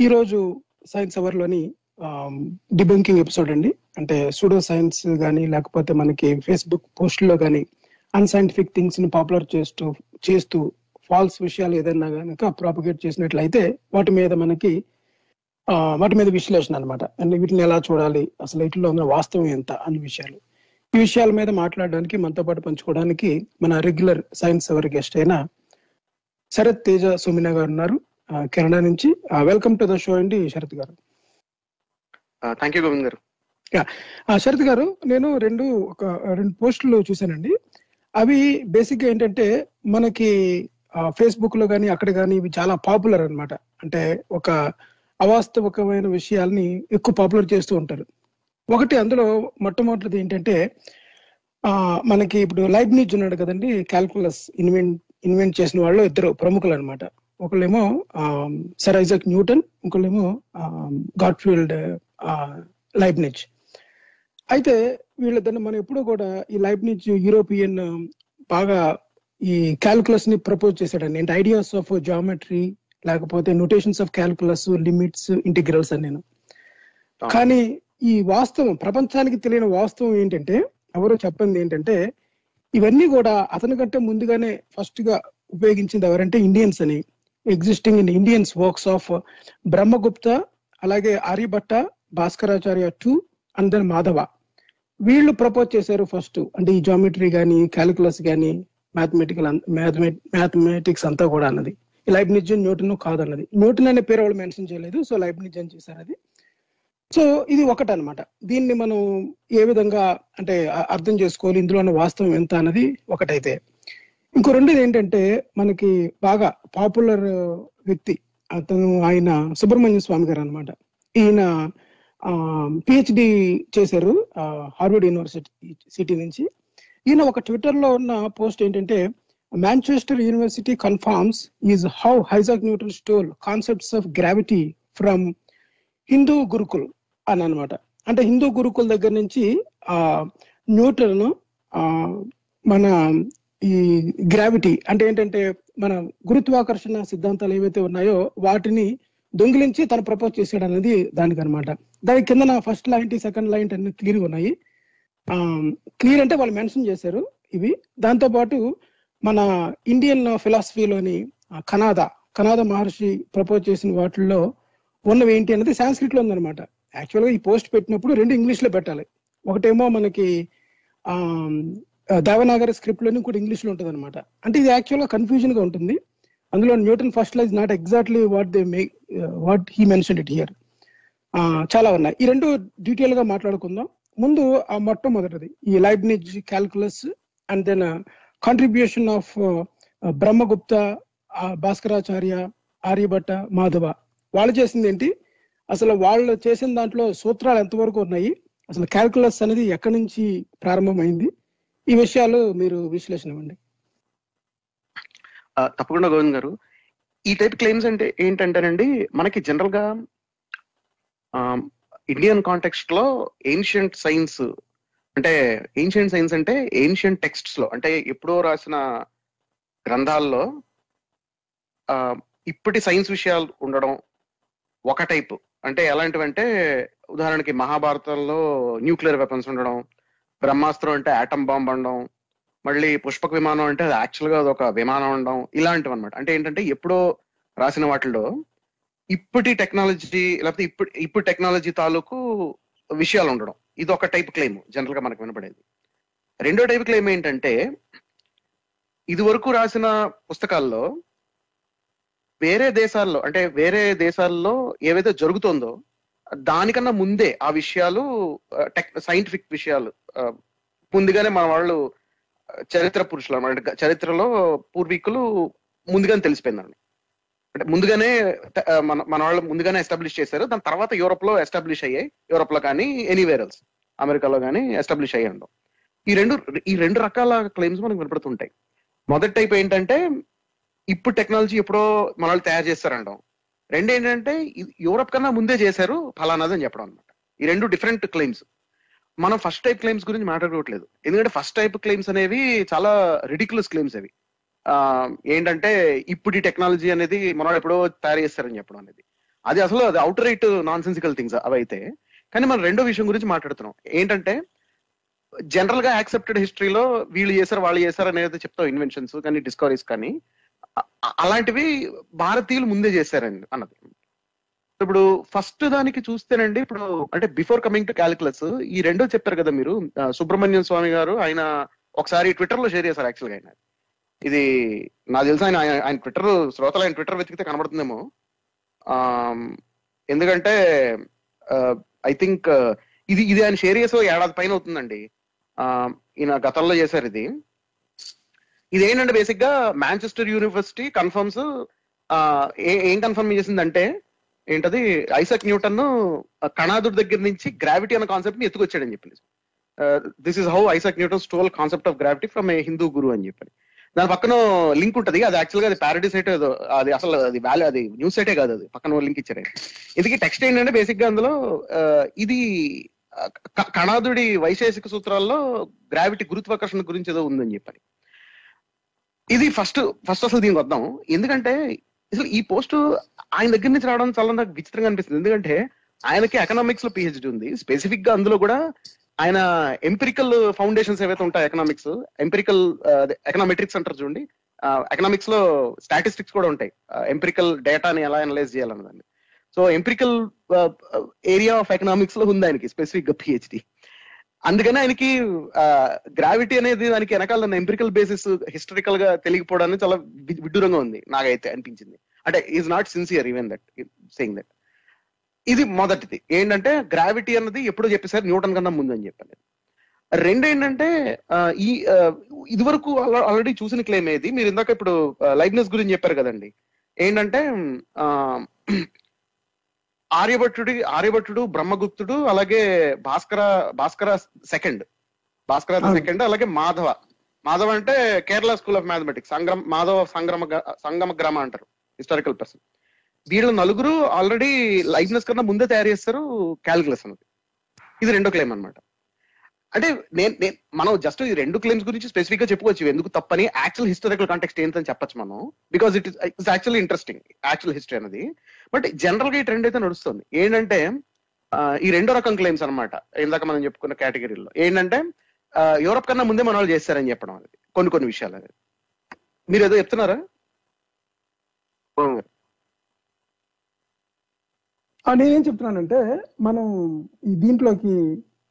ఈరోజు సైన్స్ అవర్లోని debunking episode అండి. అంటే సూడో సైన్స్ కానీ లేకపోతే మనకి ఫేస్బుక్ పోస్ట్లో కానీ అన్సైంటిఫిక్ థింగ్స్ని పాపులర్ చేస్తూ చేస్తూ ఫాల్స్ విషయాలు ఏదైనా కనుక ప్రాపగేట్ చేసినట్లయితే వాటి మీద మనకి వాటి మీద విశ్లేషణ అనమాట అండ్ వీటిని ఎలా చూడాలి అసలు వీటిలో ఉన్న వాస్తవం ఎంత అనే విషయాలు. ఈ విషయాల మీద మాట్లాడడానికి మనతో పాటు పంచుకోవడానికి మన రెగ్యులర్ సైన్స్ అవర్ గెస్ట్ అయిన శరత్ తేజ సుమిన గారు ఉన్నారు. కెనడా నుంచి. వెల్కమ్ టు ద షో అండి శరత్ గారు. థ్యాంక్ యూ గోవింద్ గారు. శరత్ గారు నేను రెండు ఒక రెండు పోస్టులు చూశానండి. అవి బేసిక్గా ఏంటంటే మనకి ఫేస్బుక్లో కానీ అక్కడ కానీ ఇవి చాలా పాపులర్ అన్నమాట. అంటే ఒక అవాస్తవికమైన విషయాల్ని ఎక్కువ పాపులర్ చేస్తూ ఉంటారు. ఒకటి అందులో మొట్టమొదటిది ఏంటంటే ఆ మనకి ఇప్పుడు లైబ్నిజ్ ఉన్నాడు కదండి క్యాల్కులస్ ఇన్వెంట్ ఇన్వెంట్ చేసిన వాళ్ళు ఇద్దరు ప్రముఖులు అనమాట ఒకళ్ళేమో సర్ ఐజక్ న్యూటన్ ఇంకోళ్ళేమో గాడ్ఫీల్డ్ లైబ్నిజ్. అయితే వీళ్ళిద్దరిని మనం ఎప్పుడూ కూడా ఈ లైబ్నిజ్ యూరోపియన్ బాగా ఈ క్యాల్కులస్ని ప్రపోజ్ చేశాడండి. అంటే ఐడియాస్ ఆఫ్ జామెట్రీ లేకపోతే notations of calculus limits integrals అని నేను. కానీ ఈ వాస్తవం ప్రపంచానికి తెలియని వాస్తవం ఏంటంటే ఎవరో చెప్పింది ఏంటంటే ఇవన్నీ కూడా అతని కంటే ముందుగానే ఫస్ట్గా ఉపయోగించింది ఎవరంటే ఇండియన్స్ అని. Existing in Indians works of Brahmagupta అలాగే Aryabhata Bhaskaracharya two and then Madhava వీళ్ళు ప్రపోజ్ చేశారు ఫస్ట్ అంటే ఈ జామెట్రీ కానీ క్యాలిక్యులస్ కానీ మ్యాథమెటికల్ మ్యాథమెటిక్స్ అంతా కూడా అన్నది. Leibniz Newton కాదన్నది. న్యూటన్ అనే పేరు వాళ్ళు మెన్షన్ చేయలేదు సో లైబ్నిజ్ చేశారు అది. సో ఇది ఒకటి అనమాట దీన్ని మనం ఏ విధంగా అంటే అర్థం చేసుకోవాలి ఇందులో ఉన్న వాస్తవం ఎంత అన్నది ఒకటైతే. ఇంకో రెండోది ఏంటంటే మనకి బాగా పాపులర్ వ్యక్తి అతను ఆయన సుబ్రహ్మణ్య స్వామి గారు అనమాట ఈయన పిహెచ్డి చేశారు హార్వర్డ్ యూనివర్సిటీ సిటీ నుంచి. ఈయన ఒక ట్విట్టర్లో ఉన్న పోస్ట్ ఏంటంటే Manchester University confirms is how hijack Newton stole concepts of gravity from Hindu gurukul అని అనమాట అంటే హిందూ గురుకుల దగ్గర నుంచి ఆ న్యూటన్ ఆ మన ఈ గ్రావిటీ అంటే ఏంటంటే మన గురుత్వాకర్షణ సిద్ధాంతాలు ఏవైతే ఉన్నాయో వాటిని దొంగిలించి తను ప్రపోజ్ చేశాడు అనేది దానికి అనమాట దాని కింద ఫస్ట్ లైన్ సెకండ్ లైన్ అన్ని క్లియర్ ఉన్నాయి. క్లియర్ అంటే వాళ్ళు మెన్షన్ చేశారు ఇవి. దాంతో పాటు మన ఇండియన్ ఫిలాసఫీలోని కనాద కనాద మహర్షి ప్రపోజ్ చేసిన వాటిల్లో ఉన్నవి ఏంటి అనేది సాంస్క్రిట్లో ఉందన్నమాట. యాక్చువల్గా ఈ పోస్ట్ పెట్టినప్పుడు రెండు ఇంగ్లీష్లో పెట్టాలి. ఒకటేమో మనకి ఆ దేవనాగరి కూడా ఇంగ్లీష్లో ఇంకోటి ఉంటుంది అనమాట అంటే ఇది యాక్చువల్గా కన్ఫ్యూజన్గా ఉంటుంది. అందులో Newton first lies not exactly what they may what he mention it here చాలా ఉన్నాయి. ఈ రెండు డీటెయిల్గా మాట్లాడుకుందాం. ముందు ఆ మొట్టమొదటిది ఈ Leibniz calculus and then contribution of Brahmagupta Bhaskaracharya Aryabhata Madhava వాళ్ళు చేసింది ఏంటి? అసలు వాళ్ళు చేసిన దాంట్లో సూత్రాలు ఎంతవరకు ఉన్నాయి? అసలు క్యాల్కులస్ అనేది ఎక్కడి నుంచి ప్రారంభమైంది? ఈ విషయాలు మీరు విశ్లేషణ ఇవ్వండి. తప్పకుండా గోవింద్ గారు. ఈ టైప్ క్లెయిమ్స్ అంటే ఏంటంటేనండి మనకి జనరల్గా ఇండియన్ కాంటెక్స్ట్లో ఏన్షియంట్ సైన్స్ అంటే ఏన్షియంట్ సైన్స్ అంటే ఏన్షియంట్ టెక్స్ట్స్లో అంటే ఎప్పుడో రాసిన గ్రంథాల్లో ఇప్పటి సైన్స్ విషయాలు ఉండడం ఒక టైపు అంటే ఎలాంటివంటే ఉదాహరణకి మహాభారతంలో న్యూక్లియర్ వెపన్స్ ఉండడం బ్రహ్మాస్త్రం అంటే ఆటం బాంబ్ ఉండడం మళ్ళీ పుష్పక విమానం అంటే అది యాక్చువల్గా ఒక విమానం ఉండడం ఇలాంటివి అనమాట అంటే ఏంటంటే ఎప్పుడో రాసిన వాటిలో ఇప్పటి టెక్నాలజీ లేకపోతే ఇప్పుడు ఇప్పుడు టెక్నాలజీ తాలూకు విషయాలు ఉండడం. ఇది ఒక టైప్ క్లెయిమ్ జనరల్గా మనకు వినపడేది. రెండో టైప్ క్లెయిమ్ ఏంటంటే ఇది వరకు రాసిన పుస్తకాల్లో వేరే దేశాల్లో అంటే వేరే దేశాల్లో ఏవైతే జరుగుతుందో దానికన్నా ముందే ఆ విషయాలు టెక్ సైంటిఫిక్ విషయాలు ముందుగానే మన వాళ్ళు చరిత్ర పురుషులు అన్నమాట చరిత్రలో పూర్వీకులు ముందుగానే తెలిసిపోయిందండి అంటే ముందుగానే మన మన వాళ్ళు ముందుగానే ఎస్టాబ్లిష్ చేశారు. దాని తర్వాత యూరోప్లో ఎస్టాబ్లిష్ అయ్యాయి. యూరోప్లో కానీ ఎనీవేర్ ఎల్స్ అమెరికాలో కానీ ఎస్టాబ్లిష్ అయ్యి ఉండవు. ఈ రెండు ఈ రెండు రకాల క్లెయిమ్స్ మనకు వినపడుతుంటాయి. మొదటి టైప్ ఏంటంటే ఇప్పుడు టెక్నాలజీ ఎప్పుడో మన వాళ్ళు తయారు చేస్తారంటాం. రెండు ఏంటంటే యూరప్ కన్నా ముందే చేశారు ఫలానాది అని చెప్పడం అనమాట ఈ రెండు డిఫరెంట్ క్లెయిమ్స్. మనం ఫస్ట్ టైప్ క్లెయిమ్స్ గురించి మాట్లాడుకోవట్లేదు. ఎందుకంటే ఫస్ట్ టైప్ క్లెయిమ్స్ అనేవి చాలా రిడిక్యులస్ క్లెయిమ్స్ అవి. ఏంటంటే ఇప్పుడు ఈ టెక్నాలజీ అనేది మన వాళ్ళు ఎప్పుడో తయారు చేస్తారని చెప్పడం అనేది. అది అసలు అది outright nonsensical things అవి అయితే కానీ మనం రెండో విషయం గురించి మాట్లాడుతున్నాం. ఏంటంటే జనరల్గా యాక్సెప్టెడ్ హిస్టరీలో వీళ్ళు చేశారు వాళ్ళు చేశారు అనేది చెప్తాం ఇన్వెన్షన్స్ కానీ డిస్కవరీస్ కానీ. అలాంటివి భారతీయులు ముందే చేశారండి అన్నది. ఇప్పుడు ఫస్ట్ దానికి చూస్తేనండి ఇప్పుడు అంటే బిఫోర్ కమింగ్ టు క్యాలిక్యులస్ ఈ రెండో చెప్పారు కదా మీరు సుబ్రహ్మణ్యం స్వామి గారు ఆయన ఒకసారి ట్విట్టర్లో షేర్ చేశారు యాక్చువల్గా ఆయన. ఇది నాకు తెలుసు ఆయన ఆయన- ట్విట్టర్ శ్రోతలు ఆయన ట్విట్టర్ వెతికితే కనబడుతుందేమో. ఎందుకంటే ఐ థింక్ ఇది ఇది ఆయన షేర్ చేసే ఏడాది పైన అవుతుందండి. ఈయన గతంలో చేశారు ఇది. ఇది ఏంటంటే బేసిక్గా మాంచెస్టర్ యూనివర్సిటీ కన్ఫర్మ్స్ ఏం కన్ఫర్మ్ చేసిందంటే ఏంటది ఐసక్ న్యూటన్ కణాదుడి దగ్గర నుంచి గ్రావిటీ అన్న కాన్సెప్ట్ని ఎత్తుకొచ్చాడని చెప్పి this is how Isaac Newton stole concept of gravity from a Hindu guru అని చెప్పి దాని పక్కన లింక్ ఉంటది అది యాక్చువల్గా అది ప్యారడీ సైట్ అది అసలు అది వాల్యూ అది న్యూస్ సైటే కాదు అది పక్కన లింక్ ఇచ్చారు. ఇందుకే టెక్స్ట్ ఏంటంటే బేసిక్గా అందులో ఇది కణాదుడి వైశేషిక సూత్రాల్లో గ్రావిటీ గురుత్వాకర్షణ గురించి ఏదో ఉందని చెప్పని ఇది ఫస్ట్ ఫస్ట్ అసలు దీనికి వద్దాం. ఎందుకంటే అసలు ఈ పోస్ట్ ఆయన దగ్గర నుంచి రావడం చాలా నాకు విచిత్రంగా అనిపిస్తుంది. ఎందుకంటే ఆయనకి ఎకనామిక్స్లో పిహెచ్డి ఉంది. స్పెసిఫిక్గా అందులో కూడా ఆయన ఎంపిరికల్ ఫౌండేషన్స్ ఏవైతే ఉంటాయి ఎకనామిక్స్ ఎంపిరికల్ ఎకనామెట్రిక్స్ అంటారు చూడండి. ఎకనామిక్స్లో స్టాటిస్టిక్స్ కూడా ఉంటాయి. ఎంపిరికల్ డేటాని ఎలా అనలైజ్ చేయాలన్నదాన్ని. సో ఎంపిరికల్ ఏరియా ఆఫ్ ఎకనామిక్స్లో ఉంది ఆయనకి స్పెసిఫిక్గా పిహెచ్డి అందుకని ఆయనకి గ్రావిటీ అనేది దానికి వెనకాల ఎంపిరికల్ బేసిస్ హిస్టరికల్గా తెలియకపోవడానికి చాలా విడ్డూరంగా ఉంది నాకైతే అనిపించింది. అంటే is not sincere even that saying that ఇది మొదటిది. ఏంటంటే గ్రావిటీ అన్నది ఎప్పుడో చెప్పేసారు న్యూటన్ కన్నా ముందు అని చెప్పాను రెండు ఏంటంటే ఈ ఇదివరకు ఆల్రెడీ చూసిన క్లెయిమ్ ఏది? మీరు ఇందాక ఇప్పుడు లైబ్నెస్ గురించి చెప్పారు కదండి. ఏంటంటే ఆ, ఆర్యభట్టుడి ఆర్యభట్టుడు బ్రహ్మగుప్తుడు అలాగే భాస్కర భాస్కర సెకండ్. భాస్కర. సెకండ్ అలాగే మాధవ. మాధవ అంటే కేరళ స్కూల్ ఆఫ్ మ్యాథమెటిక్స్. సంగ్రమ మాధవ సంగ్రమ సంగమ గ్రామ అంటారు హిస్టారికల్ పర్సన్ వీళ్ళ నలుగురు ఆల్రెడీ లైబ్నెస్ కన్నా ముందే తయారు చేస్తారు క్యాలిక్యులస్ అన్నది ఇది రెండో క్లెయిమ్ అన్నమాట. అంటే నేను మనం జస్ట్ ఈ రెండు క్లెయిమ్స్ గురించి స్పెసిఫిక్గా చెప్పుకోవచ్చు. ఎందుకు తప్పని యాక్చువల్ హిస్టారికల్ కాంటెక్స్ట్ ఏంటని చెప్పొచ్చు మనం. Because it is actually interesting actual history అనేది. బట్ జనరల్గా ఈ ట్రెండ్ అయితే నడుస్తుంది. ఏంటంటే ఈ రెండో రకం క్లెయిమ్స్ అన్నమాట. ఇందాక మనం చెప్పుకున్న కేటగిరీలో ఏంటంటే యూరప్ కన్నా ముందే మన వాళ్ళు చేస్తారని చెప్పడం అనేది కొన్ని కొన్ని విషయాలు అనేది మీరు ఏదో చెప్తున్నారా? నేనేం చెప్తున్నానంటే మనం ఈ దీంట్లోకి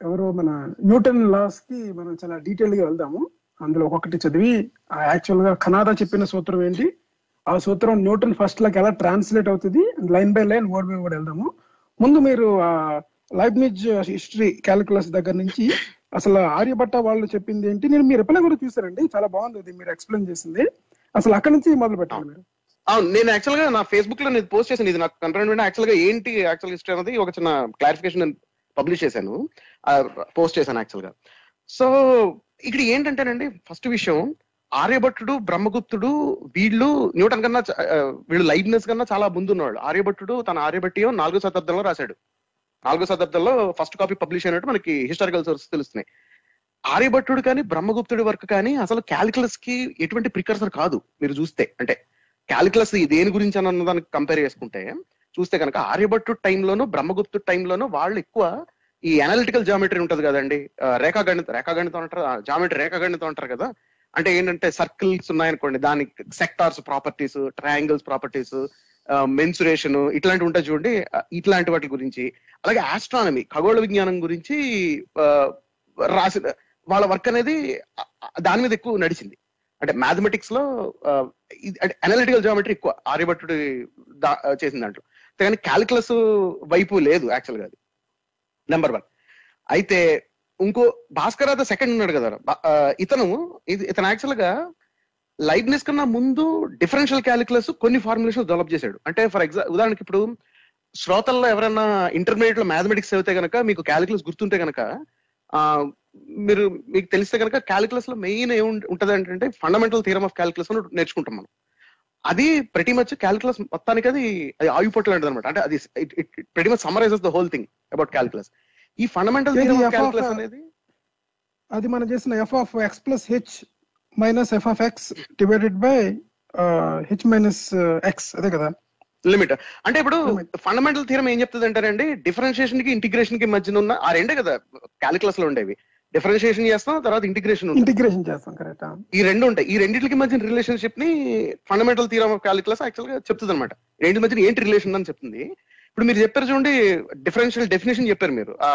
ఎవరో మన న్యూటన్ లాస్కి మనం చాలా డీటెయిల్గా వెళ్దాము. అందులో ఒక్కొక్కటి చదివి ఆ యాక్చువల్గా కనాదా చెప్పిన సూత్రం ఏంటి? ఆ సూత్రం న్యూటన్ ఫస్ట్ లాకి ఎలా ట్రాన్స్లేట్ అవుతుంది? Line by line word by word వెళ్దాము. ముందు మీరు ఆ లైబ్నిజ్ హిస్టరీ క్యాలిక్యులస్ దగ్గర నుంచి అసలు ఆర్యభట్ట వాళ్ళు చెప్పింది ఏంటి? నేను మీ రిప్లై కూడా చూసానండి చాలా బాగుంది అది మీరు ఎక్స్ప్లెయిన్ చేసింది. అసలు అక్కడి నుంచి మొదలు పెట్టాలి మీరు. అవును నేను యాక్చువల్గా నా ఫేస్బుక్లో నేను పోస్ట్ చేశాను. ఇది నాకు కన్ఫర్మ్ యాక్చువల్గా ఏంటి యాక్చువల్ హిస్టరీ అనేది ఒక చిన్న క్లారిఫికేషన్ పబ్లిష్ చేశాను. పోస్ట్ చేశాను యాక్చువల్గా. సో ఇక్కడ ఏంటంటేనండి ఫస్ట్ విషయం ఆర్యభట్టుడు బ్రహ్మగుప్తుడు వీళ్ళు న్యూటన్ కన్నా వీళ్ళు లైబ్నెస్ కన్నా చాలా ముందు ఉన్నాడు ఆర్యభట్టుడు తన ఆర్యభట్టియో నాలుగో శతాబ్దంలో రాశాడు. నాలుగో శతాబ్దంలో ఫస్ట్ కాపీ పబ్లిష్ అయినట్టు మనకి హిస్టారికల్ సోర్స్ తెలుస్తున్నాయి. ఆర్యభట్టుడు కానీ బ్రహ్మగుప్తుడి వర్క్ కానీ అసలు క్యాలిక్యులస్కి ఎటువంటి ప్రికర్సర్ కాదు. మీరు చూస్తే అంటే క్యాలిక్యులస్ దేని గురించి అని అన్నదానికి కంపేర్ చేసుకుంటే చూస్తే కనుక ఆర్యభట్టు టైంలోనూ బ్రహ్మగుప్తు టైంలోనూ వాళ్ళు ఎక్కువ ఈ అనలిటికల్ జామెట్రీ ఉంటది కదండి. రేఖాగణిత రేఖాగణితం అంటారు జామెట్రీ రేఖాగణితం అంటారు కదా. అంటే ఏంటంటే సర్కిల్స్ ఉన్నాయనుకోండి దానికి sectors properties triangles properties mensuration ఇట్లాంటివి ఉంటాయి చూడండి. ఇట్లాంటి వాటి గురించి. అలాగే ఆస్ట్రానమీ ఖగోళ విజ్ఞానం గురించి రాసిన వాళ్ళ వర్క్ అనేది దాని మీద ఎక్కువ నడిచింది. అంటే మ్యాథమెటిక్స్లో అంటే అనలిటికల్ జామెట్రీ ఎక్కువ ఆర్యభట్టుడి దా- చేసిన దాంట్లో. కానీ క్యాలిక్యులస్ వైపు లేదు యాక్చువల్గా అది. నెంబర్ వన్ అయితే ఇంకో భాస్కర్ ద సెకండ్ ఉన్నాడు కదా. ఇతను ఇది- ఇతను యాక్చువల్గా లైట్నెస్ కన్నా ముందు డిఫరెన్షియల్ క్యాలిక్యులస్ కొన్ని ఫార్ములేషన్స్ డెవలప్ చేశాడు. అంటే ఫర్ ఎగ్జాంపుల్ ఉదాహరణకి ఇప్పుడు శ్రోతల్లో ఎవరైనా ఇంటర్మీడియట్లో మ్యాథమెటిక్స్ చదివితే గనక మీకు క్యాలిక్యులస్ గుర్తుంటే గనక మీరు మీకు తెలిస్తే కనుక క్యాలిక్యులస్లో మెయిన్ ఏమి ఉంటుంది అంటే ఫండమెంటల్ థియరమ్ ఆఫ్ క్యాలిక్యులస్ అని నేర్చుకుంటాం మనం. అది ప్రతి మచ్ క్యాలిక్యులస్ మొత్తానికి అది అది ఆయుపట్టు లాంటిది అనమాట అంటే అది pretty much summarizes the whole thing about calculus ఈ ఫండమెంటల్ క్యాలిక్యులస్ అనేది? అది మనం చేసిన F of X plus H minus F of X divided by H minus X అదే కదా? లిమిట్ అంటే ఇప్పుడు. ఫండమెంటల్ థియరం ఏం చెప్తుంది అంటారండి డిఫరెన్షియేషన్కి ఇంటిగ్రేషన్కి మధ్యన ఉన్న ఆ రెండే కదా క్యాలిక్యులస్లో ఉండేవి. డిఫరెన్షియేషన్ చేస్తాం తర్వాత ఇంటిగ్రేషన్ ఇంటిగ్రేషన్ చేస్తాం కరెక్ట్ ఈ రెండు ఉంటాయి. ఈ రెండింటికి మధ్యన రిలేషన్షిప్ని ఫండమెంటల్ థియరమ్ ఆఫ్ క్యాలిక్యులస్ యాక్చువల్గా చెప్తుంది అనమాట రెండింటి మధ్యన ఏంటి రిలేషన్ అని చెప్తుంది. ఇప్పుడు మీరు చెప్పారు చూడండి డిఫరెన్షియల్ డెఫినేషన్ చెప్పారు మీరు. ఆ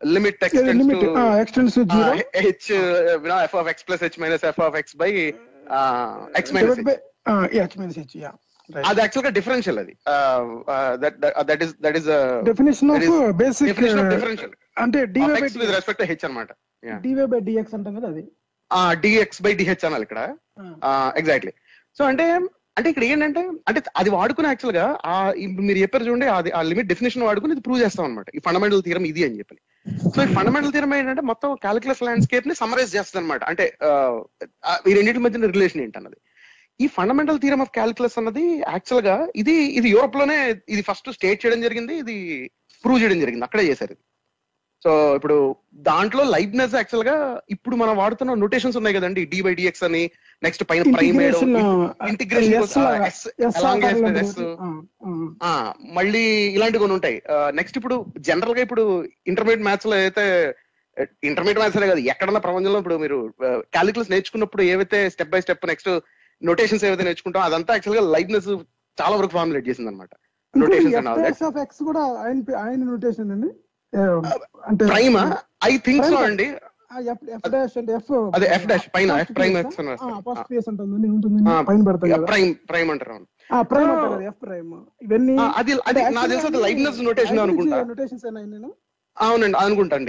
limit X tends H F of X plus H minus F of X by X minus H minus H yeah అది యాక్చువల్గా డిఫరెన్షియల్ అది. That is that is definition of basic definition of differential అంటే with respect H అనమాట DY by DX అంటాం కదా అది? Dx by DH అనాలి ఇక్కడ. ఎగ్జాక్ట్లీ సో అంటే అంటే ఇక్కడ ఏంటంటే అంటే అది వాడుకుని యాక్చువల్గా ఆ మీరు చెప్పారు చూడండి అది ఆ లిమిట్ డెఫినేషన్ వాడుకుని ఇది ప్రూవ్ చేస్తాం అనమాట ఈ ఫండమెంటల్ థీరం ఇది అని చెప్పి. సో ఈ ఫండమెంటల్ థీరం ఏంటంటే మొత్తం క్యాలిక్యులస్ ల్యాండ్స్కేప్ని సమరైజ్ చేస్తుంది అనమాట అంటే ఈ రెండింటి మధ్యన రిలేషన్ ఏంటి అన్నది ఈ ఫండమెంటల్ థీరం ఆఫ్ క్యాలిక్యులస్ అన్నది యాక్చువల్గా ఇది ఇది యూరోప్లోనే ఇది ఫస్ట్ స్టేట్ చేయడం జరిగింది ఇది ప్రూవ్ చేయడం జరిగింది. అక్కడే చేశారు ఇది. సో ఇప్పుడు దాంట్లో లైబ్నెస్ యాక్చువల్గా ఇప్పుడు మనం వాడుతున్న నొటేషన్స్ ఉన్నాయి కదండి డి బై డిఎక్స్ అని నెక్స్ట్ పైన ప్రైమ్ ఇంటిగ్రేషన్ మళ్ళీ ఇలాంటి కొన్ని ఉంటాయి. నెక్స్ట్ ఇప్పుడు జనరల్గా ఇప్పుడు ఇంటర్మీడియట్ మ్యాథ్స్లో అయితే ఇంటర్మీడియట్ మ్యాథ్స్ కాదు ఎక్కడన్నా ప్రపంచంలో ఇప్పుడు మీరు క్యాలిక్యులస్ నేర్చుకున్నప్పుడు ఏవైతే step by step next notations ఏవైతే నేర్చుకుంటాం అదంతా యాక్చువల్గా లైబ్నెస్ చాలా వరకు ఫార్ములేట్ చేసింది అనమాట ఎక్స్ కూడా ఆయన ఆయన నోటేషన్ అండి? అంటే ప్రైమ్? I think so. అండి. ఎఫ్ డాష్ అంటే ఎఫ్ అదే పైన, ఫస్ట్ ఉంటుంది ఉంటుంది పైన పెడతాం ప్రైమ్ ప్రైమ్ అంటారు అవును. ఆ ప్రైమ్ So- అంటారు కదా ఎఫ్ ప్రైమ్ ఇవన్నీ ఆ, అది అది నాకు తెలిసి అది లైబ్నెస్ నొటేషన్ అనుకుంటా. నోటేషన్స్ నేను అవునండి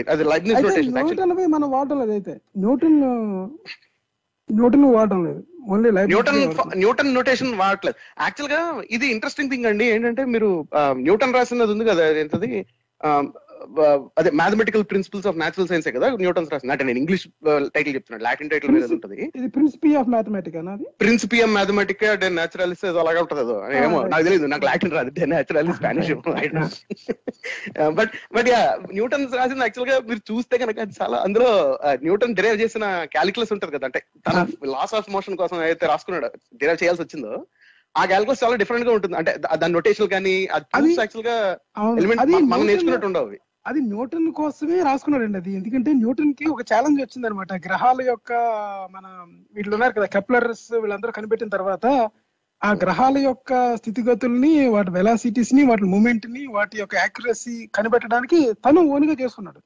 అది లైబ్నెస్ నొటేషన్ న్యూటన్ మనం అయితే. న్యూటన్ న్యూటన్ వాడటం లేదు. ఓన్లీ న్యూటన్ న్యూటన్ నొటేషన్ వాడట్లేదు. యాక్చువల్గా ఇది ఇంట్రెస్టింగ్ థింగ్ అండి ఏంటంటే మీరు న్యూటన్ రాసినది ఉంది కదా ఏంటది ఆ, అదే mathematical principles of natural science కదా? న్యూటన్స్ రాసింది అంటే నేను ఇంగ్లీష్ టైటిల్ చెప్తున్నాను. లాటిన్ టైటిల్ మీద ఉంటుంది. ఇది ప్రిన్సిపీ ఆఫ్ మ్యాథమెటిక్ అన్నది ప్రిన్సిపియం మ్యాథమెటిక్ డే న్యాచురలిస్ట్ అలాగే ఉంటుంది అదో ఏమో. నాకు తెలియదు నాకు లాటిన్ రాదు. The naturalist Spanish but but yeah Newton రాసింది యాక్చువల్గా మీరు చూస్తే కనుక అది చాలా అందులో న్యూటన్ డిరైవ్ చేసిన క్యాలిక్యులస్ ఉంటది కదా? అంటే తన లాస్ ఆఫ్ మోషన్ కోసం అయితే రాసుకున్నాడు డిరైవ్ చేయాల్సి వచ్చిందో ఆ క్యాలిక్యులస్ చాలా డిఫరెంట్గా ఉంటుంది. అంటే దాని నొటేషన్ కానీ అది- యాక్చువల్గా. ఎలిమెంట్ అది మనం నేర్చుకున్నట్టు ఉండవు. అది న్యూటన్ కోసమే రాసుకున్నాడండి అది. ఎందుకంటే న్యూటన్కి ఒక ఛాలెంజ్ వచ్చింది అనమాట గ్రహాల యొక్క మన వీళ్ళు ఉన్నారు కదా కెప్లర్స్ వీళ్ళందరూ కనిపెట్టిన తర్వాత ఆ గ్రహాల యొక్క స్థితిగతుల్ని వాటి వెలాసిటీస్ని వాటి మూమెంట్ని వాటి యొక్క యాక్యురసీ కనిపెట్టడానికి తను ఓన్గా చేసుకున్నాడు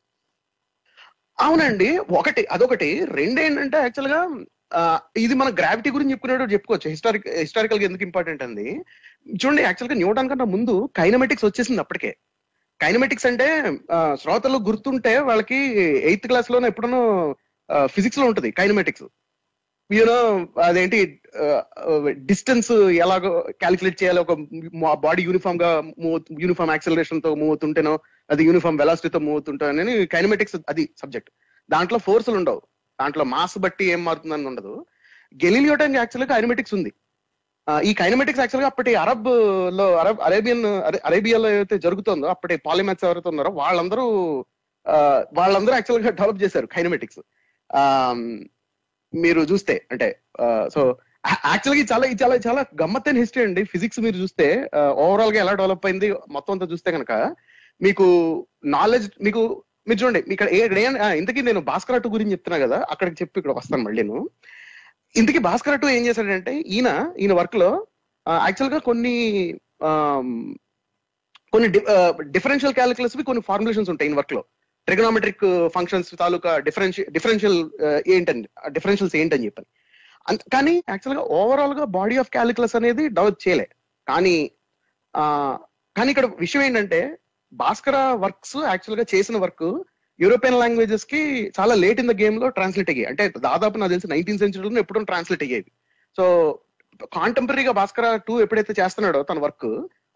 అవునండి. ఒకటి అదొకటి. రెండేంటంటే యాక్చువల్గా ఇది మన గ్రావిటీ గురించి చెప్పుకునేటప్పుడు చెప్పుకోవచ్చు. హిస్టారిక్ హిస్టారికల్గా ఎందుకు ఇంపార్టెంట్ అండి చూడండి యాక్చువల్గా న్యూటన్ కన్నా ముందు కైనమెటిక్స్ వచ్చేసింది అప్పటికే. కైనమెటిక్స్ అంటే శ్రోతలు గుర్తుంటే వాళ్ళకి ఎయిత్ క్లాస్లో ఎప్పుడనో ఫిజిక్స్లో ఉంటుంది కైనమెటిక్స్ యూనో అదేంటి డిస్టెన్స్ ఎలాగో క్యాలిక్యులేట్ చేయాలి ఒక బాడీ యూనిఫామ్గా మూవ్ యూనిఫామ్ యాక్సలరేషన్తో మూవ్ అవుతుంటేనో అది యూనిఫామ్ వెలాసిటీతో మూవ్ అవుతుంటానని కైనమెటిక్స్ అది సబ్జెక్ట్ దాంట్లో ఫోర్సులు ఉండవు. దాంట్లో మాస్ బట్టి ఏం మారుతుందని ఉండదు. గెలీలియో టైం యాక్చువల్గా కైనమెటిక్స్ ఉంది. ఈ కైనమెటిక్స్ యాక్చువల్గా అప్పటి అరబ్లో అరబ్ అరేబియన్ అరే- అరేబియాలో ఏదైతే జరుగుతుందో అప్పటి పాలిమెట్స్ ఎవరైతే ఉన్నారో వాళ్ళందరూ వాళ్ళందరూ యాక్చువల్గా డెవలప్ చేశారు కైనమెటిక్స్. మీరు చూస్తే అంటే సో యాక్చువల్గా ఇది చాలా ఇది చాలా చాలా గమ్మత్తైన హిస్టరీ అండి. ఫిజిక్స్ మీరు చూస్తే ఓవరాల్గా ఎలా డెవలప్ అయింది మొత్తం అంతా చూస్తే కనుక మీకు నాలెడ్జ్ మీకు మీరు చూడండి ఇక్కడ ఏ- ఇంతకీ నేను భాస్కర్ అటు గురించి చెప్తున్నా కదా అక్కడికి చెప్పి ఇక్కడ వస్తాను మళ్ళీ నేను. ఇంతకీ భాస్కర్ టూ ఏం చేశాడంటే ఈయన ఈయన వర్క్లో యాక్చువల్గా కొన్ని కొన్ని డిఫరెన్షియల్ క్యాలిక్యులస్ కొన్ని ఫార్ములేషన్స్ ఉంటాయి ఈయన వర్క్లో ట్రిగనామెట్రిక్ ఫంక్షన్స్ తాలూకా డిఫరెన్షియల్ డిఫరెన్షియల్ ఏంటని డిఫరెన్షియల్స్ ఏంటని చెప్పని. కానీ యాక్చువల్గా ఓవరాల్గా బాడీ ఆఫ్ క్యాలిక్యులస్ అనేది డెవలప్ చేయలే. కానీ కానీ ఇక్కడ విషయం ఏంటంటే భాస్కర వర్క్స్ యాక్చువల్గా చేసిన వర్క్ యూరోపియన్ లాంగ్వేజెస్కి చాలా లేట్ ఇన్ ద గేమ్లో ట్రాన్స్లేట్ అయ్యాయి. అంటే దాదాపు నాకు తెలిసి నైన్టీన్ సెంచురీలో ఎప్పుడూ ట్రాన్స్లేట్ అయ్యేది సో కాంటెంపరీగా భాస్కర టూ ఎప్పుడైతే చేస్తున్నాడో తన వర్క్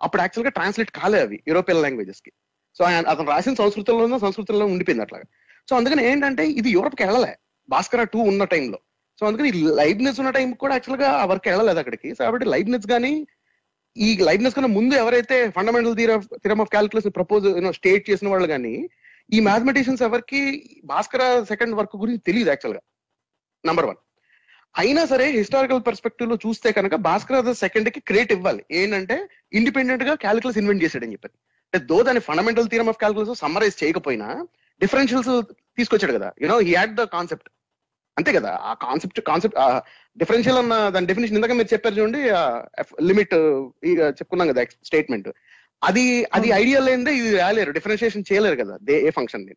అప్పుడు యాక్చువల్గా ట్రాన్స్లేట్ కాలే అవి యూరోపియన్ లాంగ్వేజెస్కి. సో ఆయన అతను రాసిన సంస్కృతంలో సంస్కృతంలో ఉండిపోయింది అట్లాగా. సో అందుకని ఏంటంటే ఇది యూరోప్కి వెళ్ళలే. భాస్కర టూ ఉన్న టైంలో సో అందుకని లైబ్నెస్ ఉన్న టైం కూడా యాక్చువల్గా ఆ వర్క్ వెళ్ళలేదు అక్కడికి. సో కాబట్టి లైబ్నెస్ గానీ ఈ లైబ్నెస్ కన్నా ముందు ఎవరైతే fundamental theorem of calculus propose state చేసిన వాళ్ళు కానీ ఈ మ్యాథమెటిషియన్స్ ఎవరికి భాస్కర సెకండ్ వర్క్ గురించి తెలియదు యాక్చువల్గా. నంబర్ వన్ అయినా సరే హిస్టారికల్ పర్స్పెక్టివ్లో చూస్తే కనుక భాస్కర సెకండ్కి క్రియేట్ ఇవ్వాలి. ఏంటంటే ఇండిపెండెంట్గా క్యాలిక్యులస్ ఇన్వెంట్ చేశాడని చెప్పి అంటే దో దాని fundamental theorem of calculus summarize చేయకపోయినా డిఫరెన్షియల్స్ తీసుకొచ్చాడు కదా. You know he had the concept అంతే కదా. ఆ కాన్సెప్ట్ కాన్సెప్ట్ డిఫరెన్షియల్ అన్న దాని డెఫినేషన్ ఇందాక మీరు చెప్పారు చూడండి లిమిట్ చెప్పుకున్నాం కదా స్టేట్మెంట్ అది అది ఐడియా లేనిదే ఇది రాలేరు డిఫరెన్షియేషన్ చేయలేరు కదా దే ఏ ఫంక్షన్ని.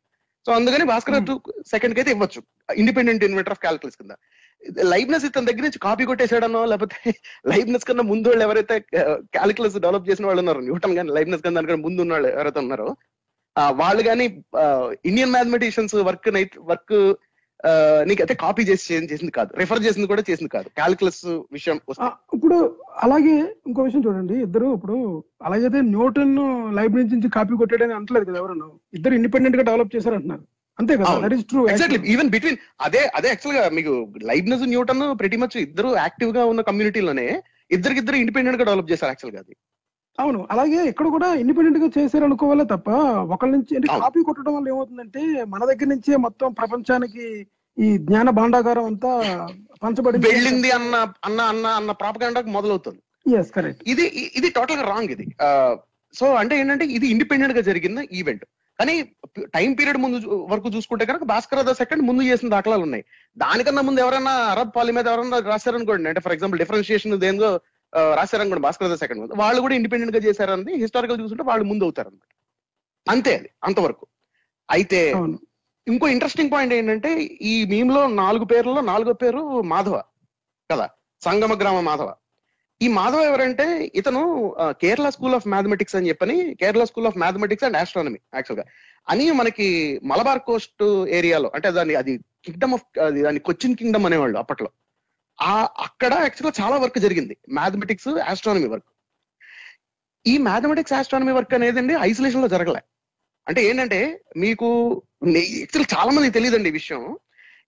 సో అందుకని భాస్కర్. టూ సెకండ్ అయితే ఇవ్వచ్చు. ఇండిపెండెంట్ ఇన్వెంటర్ ఆఫ్ క్యాలిక్యులస్ కింద. లైబ్నెస్ ఇతని దగ్గర నుంచి కాపీ కొట్టేసాడనో లేకపోతే లైబ్నెస్ కన్నా ముందు వాళ్ళు ఎవరైతే క్యాలిక్యులస్ డెవలప్ చేసిన వాళ్ళు ఉన్నారు న్యూటన్ కానీ లైబ్నెస్ కన్నా దానికన్నా ముందు ఉన్న వాళ్ళు ఎవరైతే ఉన్నారో వాళ్ళు కానీ Indian mathematicians work night work నీకైతే కాపీ చేసి చేసింది కాదు. రిఫర్ చేసింది కూడా చేసింది కాదు. క్యాలిక్యులస్ విషయం ఇప్పుడు అలాగే ఇంకో విషయం చూడండి. ఇద్దరు ఇప్పుడు అలాగైతే న్యూటన్ లైబ్రరీ నుంచి కాపీ కొట్టాడని అంటలేదు కదా ఎవరు ఇద్దరు ఇండిపెండెంట్గా డెవలప్ చేశారు అంటున్నారు అంతే కదా? అవును. That is true exactly even between అదే అదే యాక్చువల్గా మీకు లైబ్నెస్ న్యూటన్ ప్రతి మచ్ ఇద్దరు యాక్టివ్గా ఉన్న కమ్యూనిటీలోనే ఇద్దరికిద్దరు ఇండిపెండెంట్గా డెవలప్ చేశారు యాక్చువల్గా అది. అవును. అలాగే ఇక్కడ కూడా ఇండిపెండెంట్గా చేశారు అనుకోవాలే తప్ప ఒకళ్ళ నుంచి అంటే. కాపీ కొట్టడం వల్ల ఏమవుతుందంటే మన దగ్గర నుంచే మొత్తం ప్రపంచానికి ఈ జ్ఞాన భాండాగారం అంతా పంచబడింది. వెళ్ళింది అన్న అన్న అన్న అన్న ప్రాపగాండాకు మొదలవుతుంది. ఎస్ కరెక్ట్ ఇది ఇది టోటల్గా రాంగ్ ఇది సో అంటే ఏంటంటే ఇది ఇండిపెండెంట్గా జరిగిన ఈవెంట్ కానీ టైం పీరియడ్ ముందు వరకు చూసుకుంటే కనుక భాస్కర్ ద సెకండ్ ముందు చేసిన దాఖలాలు ఉన్నాయి. దానికన్నా ముందు ఎవరైనా అరబ్ పాలి మీద ఎవరైనా రాశారనుకోండి అంటే ఫర్ ఎగ్జాంపుల్ డిఫరెన్షియేషన్ దేనిదో రాశారనుకోండి భాస్కర్ సెకండ్ ముందు వాళ్ళు కూడా ఇండిపెండెంట్గా చేశారని హిస్టారికల్ చూసుకుంటే వాళ్ళు ముందు అవుతారు అనమాట అంతే అది అంతవరకు. అయితే ఇంకో ఇంట్రెస్టింగ్ పాయింట్ ఏంటంటే ఈ మీమ్లో నాలుగు పేర్లలో నాలుగో పేరు మాధవ కదా సంగమ గ్రామ మాధవ. ఈ మాధవ ఎవరంటే ఇతను కేరళ స్కూల్ ఆఫ్ మ్యాథమెటిక్స్ అని చెప్పని Kerala school of mathematics and astronomy యాక్చువల్గా. అని మనకి మలబార్ కోస్ట్ ఏరియాలో అంటే దాన్ని అది కింగ్డమ్ ఆఫ్ దాన్ని కొచ్చిన్ కింగ్డమ్ అనేవాళ్ళు అప్పట్లో. ఆ అక్కడ యాక్చువల్గా చాలా వర్క్ జరిగింది. మ్యాథమెటిక్స్ ఆస్ట్రానమీ వర్క్ ఈ మ్యాథమెటిక్స్ ఆస్ట్రానమీ వర్క్ అనేది అండి ఐసోలేషన్లో జరగలే. అంటే ఏంటంటే మీకు యాక్చువల్ చాలా మందికి తెలియదండి ఈ విషయం.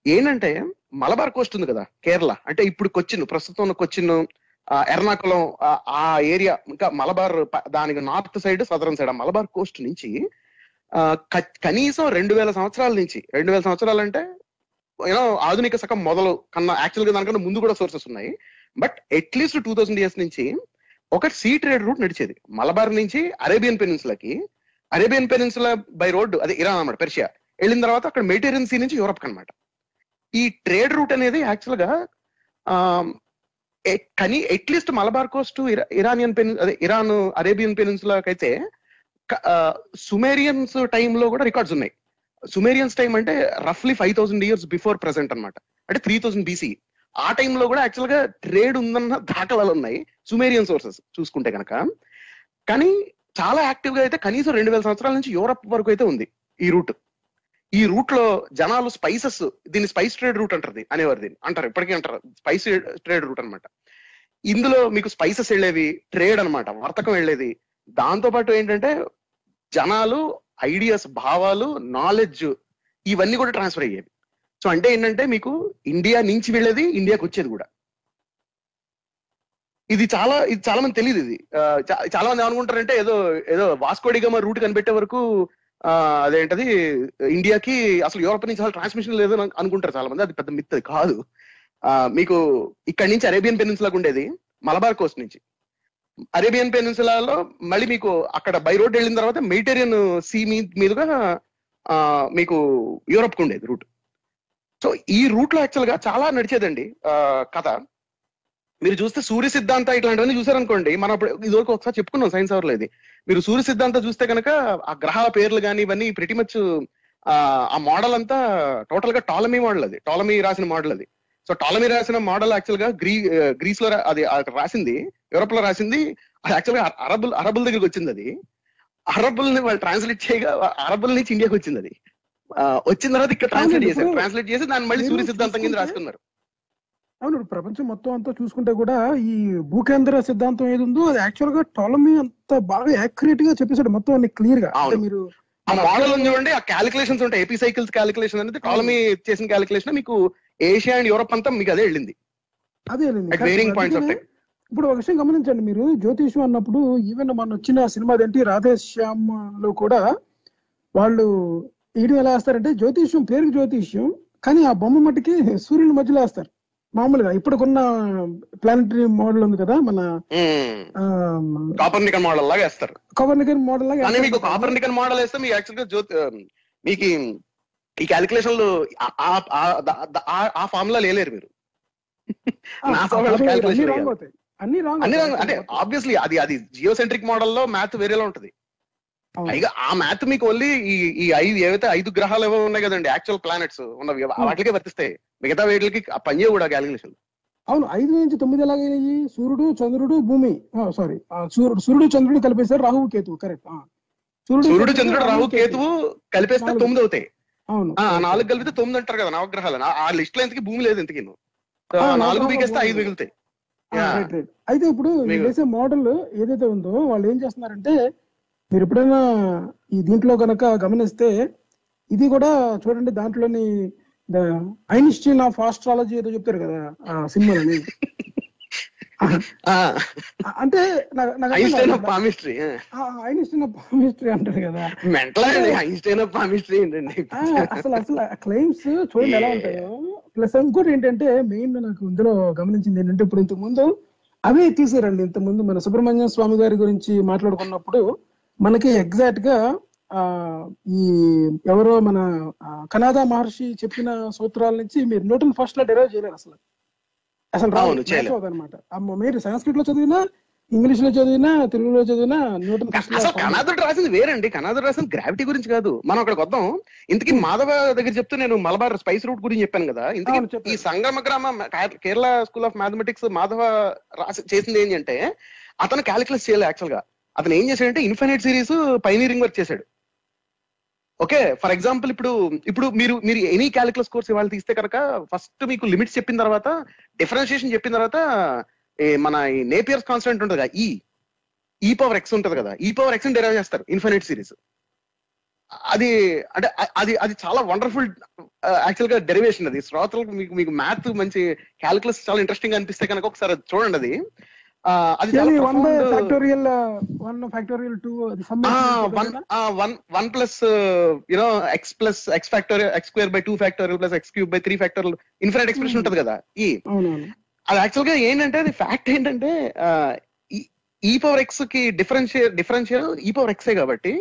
ఏంటంటే మలబార్ కోస్ట్ ఉంది కదా కేరళ. అంటే ఇప్పుడు కొచ్చిన్ ప్రస్తుతం కొచ్చిన్ ఆ, ఎర్నాకుళం ఆ- ఏరియా ఇంకా మలబార్ దానికి నార్త్ సైడ్ సదరన్ సైడ్ ఆ మలబార్ కోస్ట్ నుంచి కనీసం రెండు వేల సంవత్సరాల నుంచి రెండు వేల సంవత్సరాలు అంటే యూనో ఆధునిక శకం మొదలు కన్నా యాక్చువల్గా దానికన్నా ముందు కూడా సోర్సెస్ ఉన్నాయి. But at least two thousand years నుంచి ఒక సీ ట్రేడ్ రూట్ నడిచేది. మలబార్ నుంచి అరేబియన్ పెనిన్సులకి అరేబియన్ పెనిన్సుల బై రోడ్ అదే ఇరాన్ అనమాట పెర్షియా. వెళ్ళిన తర్వాత అక్కడ మెడిటేరియన్ సీ నుంచి యూరప్ అన్నమాట ఈ ట్రేడ్ రూట్ అనేది యాక్చువల్గా కానీ at least Malabar coast Iranian pen అదే ఇరాన్ అరేబియన్ పెనిన్సులకైతే సుమేరియన్స్ టైంలో కూడా రికార్డ్స్ ఉన్నాయి. సుమేరియన్స్ టైం అంటే రఫ్లీ five thousand years before present అన్నమాట. అంటే త్రీ థౌసండ్ బీసీ ఆ టైంలో కూడా యాక్చువల్గా ట్రేడ్ ఉందన్న దాఖలాలు ఉన్నాయి సుమేరియన్ సోర్సెస్ చూసుకుంటే కనుక కానీ చాలా యాక్టివ్గా అయితే కనీసం రెండు వేల సంవత్సరాల నుంచి యూరప్ వరకు అయితే ఉంది ఈ రూట్. ఈ రూట్లో జనాలు స్పైసెస్ దీన్ని స్పైస్ ట్రేడ్ రూట్ అంటారు అనేవారు దీన్ని. అంటారు ఇప్పటికీ అంటారు. స్పైస్ ట్రేడ్ రూట్ అన్నమాట. ఇందులో మీకు స్పైసెస్ వెళ్ళేవి ట్రేడ్ అన్నమాట వర్తకం వెళ్ళేది. దాంతో పాటు ఏంటంటే జనాలు ఐడియాస్ భావాలు నాలెడ్జ్ ఇవన్నీ కూడా ట్రాన్స్ఫర్ అయ్యేవి. సో అంటే ఏంటంటే మీకు ఇండియా నుంచి వెళ్ళేది ఇండియాకి వచ్చేది కూడా. ఇది చాలా ఇది చాలా మంది తెలియదు ఇది. చాలా మంది అనుకుంటారంటే ఏదో ఏదో వాస్కోడిగమ రూట్ కనిపెట్టే వరకు అదేంటది ఇండియాకి అసలు యూరోప్ నుంచి అసలు ట్రాన్స్మిషన్ లేదు అనుకుంటారు చాలా మంది. అది పెద్ద మిత్తది కాదు. మీకు ఇక్కడ నుంచి అరేబియన్ పెనిన్సులాగా ఉండేది మలబార్ కోస్ట్ నుంచి. అరేబియన్ పెనిన్సులాలో మళ్ళీ మీకు అక్కడ బై రోడ్ వెళ్ళిన తర్వాత మెడిటేరియన్ సీ మీదుగా ఆ, మీకు యూరప్కు ఉండేది రూట్. సో ఈ రూట్లో యాక్చువల్గా చాలా నడిచేదండి కథ. మీరు చూస్తే సూర్య సిద్ధాంత ఇట్లాంటివన్నీ చూసారనుకోండి మనం అప్పుడు ఇదివరకు ఒకసారి చెప్పుకున్నాం సైన్స్ అవర్ ఇది. మీరు సూర్య సిద్ధాంత చూస్తే కనుక ఆ గ్రహాల పేర్లు కానీ ఇవన్నీ ప్రతి మచ్ ఆ మోడల్ అంతా టోటల్గా టాలమీ మోడల్ అది. టాలమీ రాసిన మోడల్ అది. సో టాలమీ రాసిన మోడల్ యాక్చువల్గా గ్రీ గ్రీస్లో అది రాసింది యూరోప్లో రాసింది యాక్చువల్గా అరబుల్ అరబుల్ దగ్గరికి వచ్చింది అది. అరబుల్ని వాళ్ళు ట్రాన్స్లేట్ చేయగా అరబుల్ నుంచి ఇండియాకి వచ్చింది అది. వచ్చిన తర్వాత ఇక్కడ ట్రాన్స్లేట్ చేశారు. ట్రాన్స్లేట్ చేసి దాన్ని మళ్ళీ సూర్య సిద్ధాంతం కింద రాసుకున్నారు. అవును ప్రపంచం మొత్తం అంతా చూసుకుంటే కూడా ఈ భూకేంద్ర సిద్ధాంతం ఏది ఉందో అది యాక్చువల్గా టోలమీ అంత బాగా యాక్యురేట్గా చెప్పేసాడు మొత్తం అన్ని క్లియర్గా. మీరు ఆ మోడల్ ఉంది చూడండి ఆ క్యాలిక్యులేషన్స్ ఉంటాయి. ఏపీ సైకిల్స్ క్యాలిక్యులేషన్ అనేది టాలమీ చేసిన క్యాలిక్యులేషన్ మీకు ఏషియా అండ్ యూరోప్ అంతా మీకు అదే వెళ్ళింది. అదే time. ఇప్పుడు ఒక విషయం గమనించండి మీరు. జ్యోతిష్యం అన్నప్పుడు ఈవెన్ మన వచ్చిన సినిమా ఏంటి రాధేశ్యామ్లో కూడా వాళ్ళు ఈయన ఎలా వేస్తారంటే జ్యోతిష్యం పేరుకి జ్యోతిష్యం కానీ ఆ బొమ్మ మట్టికి సూర్యుని మధ్యలో వేస్తారు. మామూలుగా ఇప్పుడుకున్న ప్లానటరీ మోడల్ ఉంది కదా మన కాపర్నికన్ మోడల్ లాగా వేస్తారు. కవర్నికన్ మోడల్ లాగా మీకు. కాపర్నికన్ మోడల్ వేస్తే మీకు యాక్చువల్గా జ్యోతి మీకు ఈ- క్యాలిక్యులేషన్లు ఆ ఫార్ములా లేలేరు మీరు. అన్ని. రాంగ్ అంటే ఆబ్వియస్లీ అది అది జియోసెంట్రిక్ మోడల్లో మ్యాథ్ వేరేలా ఉంటది. పైగా ఆ మ్యాథ్ మీకు ఓన్లీ ఈ ఈ ఐదు ఏవైతే ఐదు గ్రహాలు ఏవో ఉన్నాయి కదండి యాక్చువల్ ప్లానెట్స్ ఉన్నవి వాటికే వర్తిస్తాయి. మిగతా వేటికి పనిచేయ కూడా క్యాలిక్యులేషన్ అవును ఐదు నుంచి తొమ్మిది ఎలాగైనాయి సూర్యుడు చంద్రుడు భూమి. సారీ సూర్యుడు సూర్యుడు చంద్రుడు కలిపేశారు రాహువు కేతువు. కరెక్ట్ సూర్యుడు చంద్రుడు రాహు కేతువు. కలిపేస్తే. తొమ్మిది అవుతాయి. అవును. ఆ నాలుగు కలిపితే తొమ్మిది అంటారు కదా నవగ్రహాలు ఆ- లిస్ట్లో ఎంతకి భూమి లేదు ఇంతకి నాలుగు పీకేస్తే ఐదు. మిగులుతాయి. అయితే ఇప్పుడు వేసే మోడల్ ఏదైతే ఉందో వాళ్ళు ఏం చేస్తున్నారంటే మీరు ఎప్పుడైనా ఈ దీంట్లో గనక గమనిస్తే ఇది కూడా చూడండి దాంట్లోని ఐన్స్టీన్ ఆఫ్ ఆస్ట్రాలజీ ఏదో చెప్తారు కదా ఆ సినిమాలని. అంటే Einstein. Of palmistry Einstein of history అంటారు కదా. మెంటల్ ఐన్స్టైన్ ఆఫ్ పామిస్ట్రీ ఏంటండి అసలు అసలు క్లెయిమ్స్ చూడండి ఎలా ఉంటాయో. ప్లస్ ఇంకోటి ఏంటంటే మెయిన్ నాకు ఇందులో గమనించింది ఏంటంటే ఇప్పుడు ఇంతకు ముందు అవే తీసారండి. ఇంత ముందు మన సుబ్రహ్మణ్యం స్వామి గారి గురించి మాట్లాడుకున్నప్పుడు మనకి ఎగ్జాక్ట్గా ఆ ఈ ఎవరో మన కనాదా మహర్షి చెప్పిన సూత్రాల నుంచి మీరు న్యూటన్ ఫస్ట్లో డెరైవ్ చేయలేరు అసలు. అసలు చేయలేరు. అనమాట మీరు సంస్కృత్లో చదివినా ఇంగ్లీష్లో చదివినా తెలుగులో చదివినా న్యూటన్ అసలు కనాదుడు రాసింది వేరండి. కనాదుడు రాసింది గ్రావిటీ గురించి కాదు. మనం అక్కడికి వద్దాం. ఇంతకీ మాధవ దగ్గర చెప్తూ నేను మలబార్ స్పైస్ రూట్ గురించి చెప్పాను కదా. ఇంతకీ. ఈ Sangamagrama Kerala school of mathematics Madhava రాసి చేసింది ఏంటి అంటే అతను క్యాలిక్యులస్ చేయలేదు యాక్చువల్గా. అతను ఏం చేశాడంటే ఇన్ఫైనైట్ సిరీస్ పైనీరింగ్ వర్క్ చేశాడు. ఓకే ఫర్ ఎగ్జాంపుల్ ఇప్పుడు ఇప్పుడు మీరు మీరు ఎనీ క్యాలిక్యులస్ కోర్స్ ఇవాళ తీస్తే కనుక ఫస్ట్ మీకు లిమిట్స్ చెప్పిన తర్వాత డిఫరెన్షియేషన్ చెప్పిన తర్వాత మన నేపియర్స్ కాన్స్టెంట్ ఉంటుంది కదా ఈ ఈ పవర్ ఎక్స్ ఉంటుంది కదా ఈ పవర్ ఎక్స్ డెరైవ్ చేస్తారు ఇన్ఫినిట్ సిరీస్ అది అంటే అది అది చాలా వండర్ఫుల్ యాక్చువల్ uh, గా డెరివేషన్ అది. శ్రోతలకు మీకు మీకు మ్యాథ్ మంచి క్యాలిక్యులస్ చాలా ఇంట్రెస్టింగ్ అనిపిస్తే కనుక ఒకసారి అది చూడండి అది. అది one by profound- factorial one factorial two అది one one one plus you know X plus X factorial X square by two factorial plus X cube by three factorial infinite expression ఉంటది కదా ఈ. అది యాక్చువల్గా ఏంటంటే అది ఫ్యాక్ట్ ఏంటంటే ఈ పవర్ ఎక్స్కి డిఫరెన్షియల్ డిఫరెన్షియల్ ఈ పవర్ ఎక్సే కాబట్టి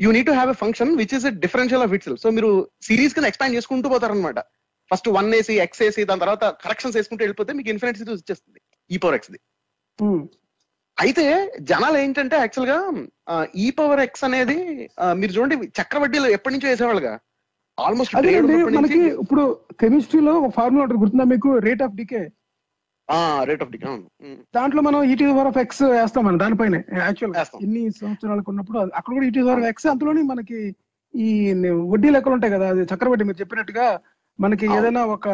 you need to have a function which is differential of it so మీరు సిరీస్ కింద ఎక్స్పాండ్ చేసుకుంటూ పోతారనమాట first one AC X AC దాని తర్వాత కరెక్షన్స్ వేసుకుంటూ వెళ్ళిపోతే మీకు ఇన్ఫినిట్ సిరీస్ వచ్చేస్తుంది ఈ పవర్ ఎక్స్ ది. అయితే జనాలు ఏంటంటే యాక్చువల్గా ఈ పవర్ ఎక్స్ అనేది మీరు చూడండి చక్రవడ్డీలో ఎప్పటి నుంచో వేసేవాళ్ళుగా. ఆల్మోస్ట్ మనకి ఇప్పుడు కెమిస్ట్రీలో ఒక ఫార్ములా ఉంటుంది గుర్తుందా మీకు? Rate of decay rate of decay. దాంట్లో మనం ఈటీ పవర్ ఆఫ్ ఎక్స్ వేస్తాం మనం దానిపైన యాక్చువల్. ఇన్ని సంవత్సరాలకు ఉన్నప్పుడు అక్కడ కూడా ఈటీ పవర్ ఆఫ్ ఎక్స్ అందులోని మనకి ఈ వడ్డీ లెక్కలు ఉంటాయి కదా అది చక్రవడ్డీ మీరు చెప్పినట్టుగా మనకి. ఏదైనా ఒక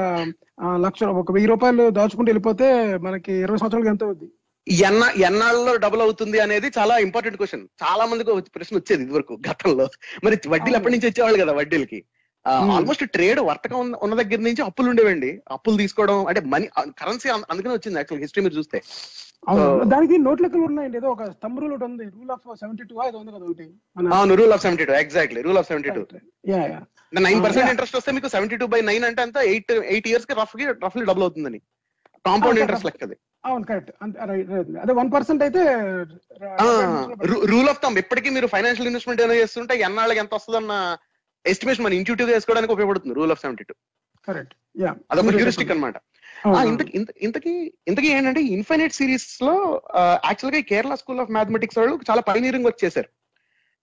లక్ష ఒక వెయ్యి రూపాయలు దాచుకుంటూ వెళ్ళిపోతే మనకి ఇరవై సంవత్సరాలకి ఎంత అవుద్ది? ఎన్న ఎన్నాళ్ళలో డబుల్ అవుతుంది అనేది చాలా ఇంపార్టెంట్ క్వశ్చన్ చాలా మందికి ప్రశ్న వచ్చేది ఇదివరకు గతంలో. మరి వడ్డీలు అవును. ఎప్పటి నుంచి వచ్చేవాళ్ళు కదా వడ్డీలకి. ఆల్మోస్ట్ ట్రేడ్ వర్తకం ఉన్న- దగ్గర నుంచి అప్పులు ఉండేవండి. అప్పులు తీసుకోవడం అంటే మనీ కరెన్సీ అందుకనే వచ్చింది యాక్చువల్ హిస్టరీ మీరు చూస్తే. దానికి నోట్ లెక్కలు ఉన్నాయండి. ఏదో ఒక స్తంభ రూల్ ఒకటి ఉంది. రూల్ ఆఫ్ సెవెంటీ టూ అది ఉంది కదా ఒకటి. అవును rule of seventy two exactly rule of seventy two nine percent. Interest వస్తే మీకు సెవెంటీ టూ బై నైన్ అంటే అంతా ఎయిట్ ఎయిట్ ఇయర్స్కి రఫ్కి రఫ్లీ డబుల్ అవుతుందని. కాంపౌండ్ ఇంట్రెస్ట్ లెక్కది. అవును కరెక్ట్ అదే వన్ పర్సెంట్ అయితే రూల్ ఆఫ్ థమ్ ఇప్పటికీ మీరు ఫైనాన్షియల్ ఇన్వెస్ట్మెంట్ ఏమైనా చేస్తుంటే ఎన్నాళ్ళకి ఎంత వస్తుందన్న ఎస్టిమేషన్ మన ఇంట్యూటివ్ వేసుకోవడానికి ఉపయోగపడుతుంది rule of seventy two correct yeah అదొక హ్యూరిస్టిక్ అనమాట ఇంతకి ఇంత- ఇంతకి ఇంతకీ ఏంటంటే ఇన్ఫైనైట్ సిరీస్లో యాక్చువల్గా కేరళ స్కూల్ ఆఫ్ మ్యాథమెటిక్స్ వాళ్ళు చాలా పైనీరింగ్ వర్క్ చేశారు.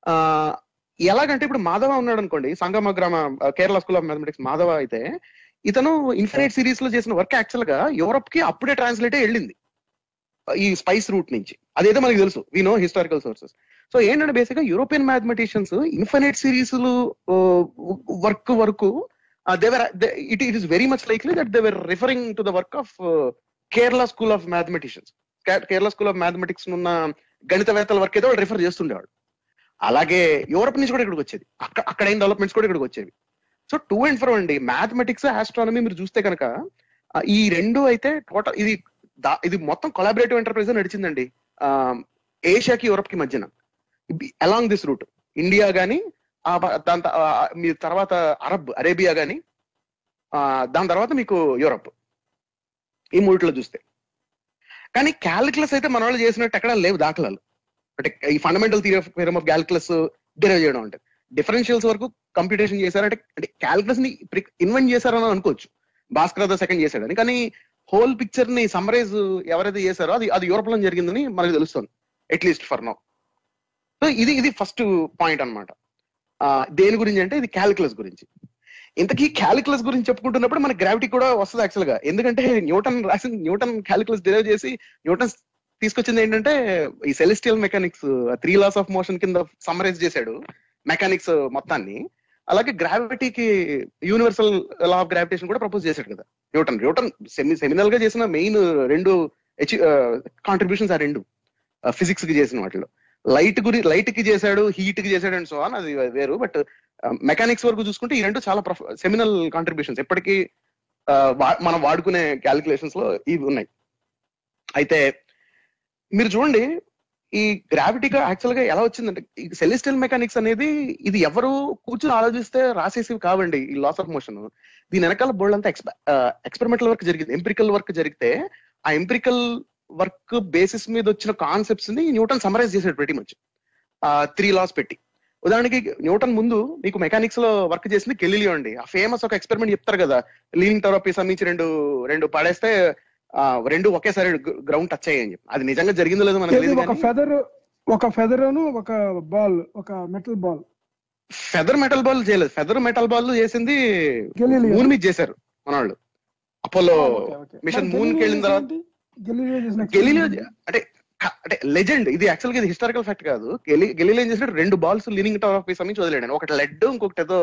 ఆ, ఎలాగంటే ఇప్పుడు మాధవ ఉన్నాడు అనుకోండి Sangamagrama Kerala school of mathematics Madhava అయితే ఇతను ఇన్ఫైనైట్ సిరీస్లో చేసిన వర్క్ యాక్చువల్గా యూరప్కి అప్పుడే ట్రాన్స్లేట్ వెళ్ళింది. ఈ స్పైస్ రూట్ నుంచి. అదేదో మనకి తెలుసు. We know historical sources so ఏంటంటే బేసిక్గా European mathematicians infinite series work వరకు they were it it is very much likely that they were referring to the work of Kerala school of mathematicians Kerala school of mathematics ఉన్న గణితవేత్తల work ఏదో refer చేస్తుండేవాడు అలాగే Europe నుంచి కూడా ఇక్కడికి వచ్చేది. అక్కడ అక్కడ అయిన డెవలప్మెంట్స్ కూడా ఇక్కడికి వచ్చేవి. సో టూ అండ్ ఫోర్ అండి. మ్యాథమెటిక్స్ ఆస్ట్రానమీ మీరు చూస్తే కనుక ఈ రెండు అయితే టోటల్ ఇది ఇది మొత్తం కొలాబరేటివ్ ఎంటర్ప్రైజ్ నడిచిందండి. ఏషియాకి యూరప్కి మధ్యన. అలాంగ్ దిస్ రూట్ ఇండియా గానీ ఆ దాని త- మీ తర్వాత అరబ్ అరేబియా గానీ దాని తర్వాత మీకు యూరప్ ఈ మూడిట్లో చూస్తే. కానీ క్యాలిక్యులస్ అయితే మన వాళ్ళు చేసినట్టు ఎక్కడ లేవు దాఖలాలు. అంటే ఈ fundamental theory of calculus derive చేయడం అంటే. డిఫరెన్షియల్స్ వరకు కంప్యూటేషన్ చేశారంటే అంటే క్యాలిక్యులస్ని ఇన్వెంట్ చేశారని అనుకోవచ్చు. భాస్కర్ ద సెకండ్ చేశాడని కానీ హోల్ పిక్చర్ని సమ్మరైజ్ ఎవరైతే చేశారో అది అది యూరోప్లో జరిగిందని మనకు తెలుస్తుంది. అట్లీస్ట్ ఫర్ నౌ సో ఇది ఇది ఫస్ట్ పాయింట్ అన్నమాట. దేని గురించి అంటే ఇది క్యాలిక్యులస్ గురించి. ఇంతకీ క్యాలిక్యులస్ గురించి చెప్పుకుంటున్నప్పుడు మన గ్రావిటీ కూడా వస్తుంది యాక్చువల్గా. ఎందుకంటే న్యూటన్ రాసిన న్యూటన్ క్యాలిక్యులస్ డిరైవ్ చేసి న్యూటన్ తీసుకొచ్చింది ఏంటంటే ఈ celestial mechanics three laws of motion కింద సమ్మరైజ్ చేశాడు. మెకానిక్స్ మొత్తాన్ని అలాగే గ్రావిటీకి యూనివర్సల్ లా ఆఫ్ గ్రావిటేషన్ కూడా ప్రపోజ్ చేశాడు కదా న్యూటన్. న్యూటన్ సెమి సెమినల్గా చేసిన మెయిన్ రెండు కాంట్రిబ్యూషన్స్ ఆ రెండు ఫిజిక్స్కి చేసిన వాటిలో. లైట్ గురి లైట్కి చేశాడు హీట్కి చేశాడు అండ్ సో ఆన్ అది వేరు బట్ మెకానిక్స్ వరకు చూసుకుంటే ఈ రెండు చాలా సెమినల్ కాంట్రిబ్యూషన్స్ ఎప్పటికీ మనం వాడుకునే క్యాలిక్యులేషన్స్లో ఇవి ఉన్నాయి. అయితే మీరు చూడండి ఈ గ్రావిటీగా యాక్చువల్గా ఎలా వచ్చిందంటే ఈ సెలెస్టియల్ మెకానిక్స్ అనేది ఇది ఎవరు కూర్చుని ఆలోచిస్తే రాసేసివి కావండి ఈ లాస్ ఆఫ్ మోషన్ దీని వెనకాల బోల్డ్ అంతా ఎక్స్పెరిమెంటల్ వర్క్ జరిగింది. ఎంపిరికల్ వర్క్ జరిగితే ఆ ఎంపిరికల్ వర్క్ బేసిస్ మీద వచ్చిన కాన్సెప్ట్స్ని న్యూటన్ సమరైజ్ చేశాడు ప్రతి మచ్ త్రీ లాస్ పెట్టి. ఉదాహరణకి న్యూటన్ ముందు మీకు మెకానిక్స్లో వర్క్ చేసింది కెలిలియో అండి. ఆ ఫేమస్ ఒక ఎక్స్పెరిమెంట్ చెప్తారు కదా లీనింగ్ టవర్ ఆఫ్ సంబంధించి రెండు రెండు పడేస్తే రెండు ఒకేసారి గ్రౌండ్ టచ్ అయ్యాయని చెప్పి. అది నిజంగా జరిగిందో లేదో మనకు తెలియదు ఒక ఫెదర్ ఒక ఫెదర్ ఒక బాల్ ఒక metal ball feather metal ball చేయలేదు. ఫెదర్ మెటల్ బాల్ చేసింది మూన్ మీద చేశారు మన వాళ్ళు అపోలో మిషన్ మూన్కి వెళ్ళిన తర్వాత గెలీలియో అంటే అంటే లెజెండ్ ఇది యాక్చువల్గా ఇది హిస్టారికల్ ఫ్యాక్ట్ కాదు. గెలి గెలీలియో ఏం చేసినట్టు రెండు బాల్స్ లీనింగ్ టవర్ ఆఫ్ సంబంధించి వదిలేడు ఒకటి లెడ్ ఇంకొకటి ఏదో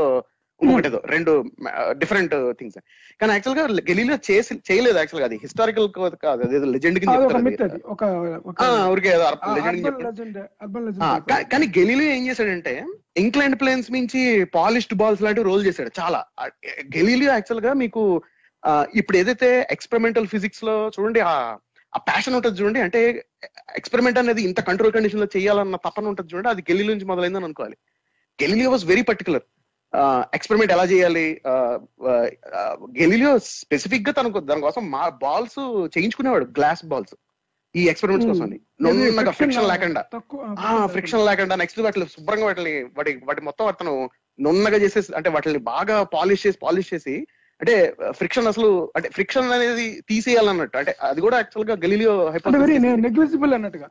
ఇంకొకటి ఏదో రెండు డిఫరెంట్ థింగ్స్ కానీ యాక్చువల్గా గెలీలియో చేసి చేయలేదు యాక్చువల్గా అది. హిస్టారికల్ కాదు. అది లెజెండ్ కింద కా- కానీ గెలీలియో ఏం చేశాడంటే ఇంక్లైండ్ ప్లేన్స్ నుంచి పాలిష్డ్ బాల్స్ లాంటివి రోల్ చేశాడు. చాలా. ఆ, గెలీలియో యాక్చువల్గా మీకు ఇప్పుడు ఏదైతే ఎక్స్పెరిమెంటల్ ఫిజిక్స్లో చూడండి ఆ ఆ ప్యాషన్ ఉంటుంది చూడండి అంటే ఎక్స్పెరిమెంట్ అనేది ఇంత కంట్రోల్ కండిషన్లో చేయాలన్న తపన ఉంటుంది చూడండి అది గెలీలియో నుంచి మొదలైందని అనుకోవాలి. Galileo was very particular experiment ఎలా చేయాలి? గెలీలియో స్పెసిఫిక్గా తనకు దానికోసం మా బాల్స్ చేయించుకునేవాడు గ్లాస్ బాల్స్ ఈ ఎక్స్పెరిమెంట్స్ Hmm. కోసం నున్నగా ఫ్రిక్షన్ లేకుండా. ఫ్రిక్షన్ లేకుండా నెక్స్ట్ వాటిని శుభ్రంగా వాటిని వాటి వాటి మొత్తం అతను నున్నగా చేసేసి అంటే వాటిని బాగా పాలిష్ చేసి పాలిష్ చేసి అంటే ఫ్రిక్షన్ అసలు అంటే ఫ్రిక్షన్ అనేది తీసేయాలన్నట్టు. అంటే అది కూడా యాక్చువల్గా గెలీలియో నెగ్లిజిబుల్ అన్నట్టుగా.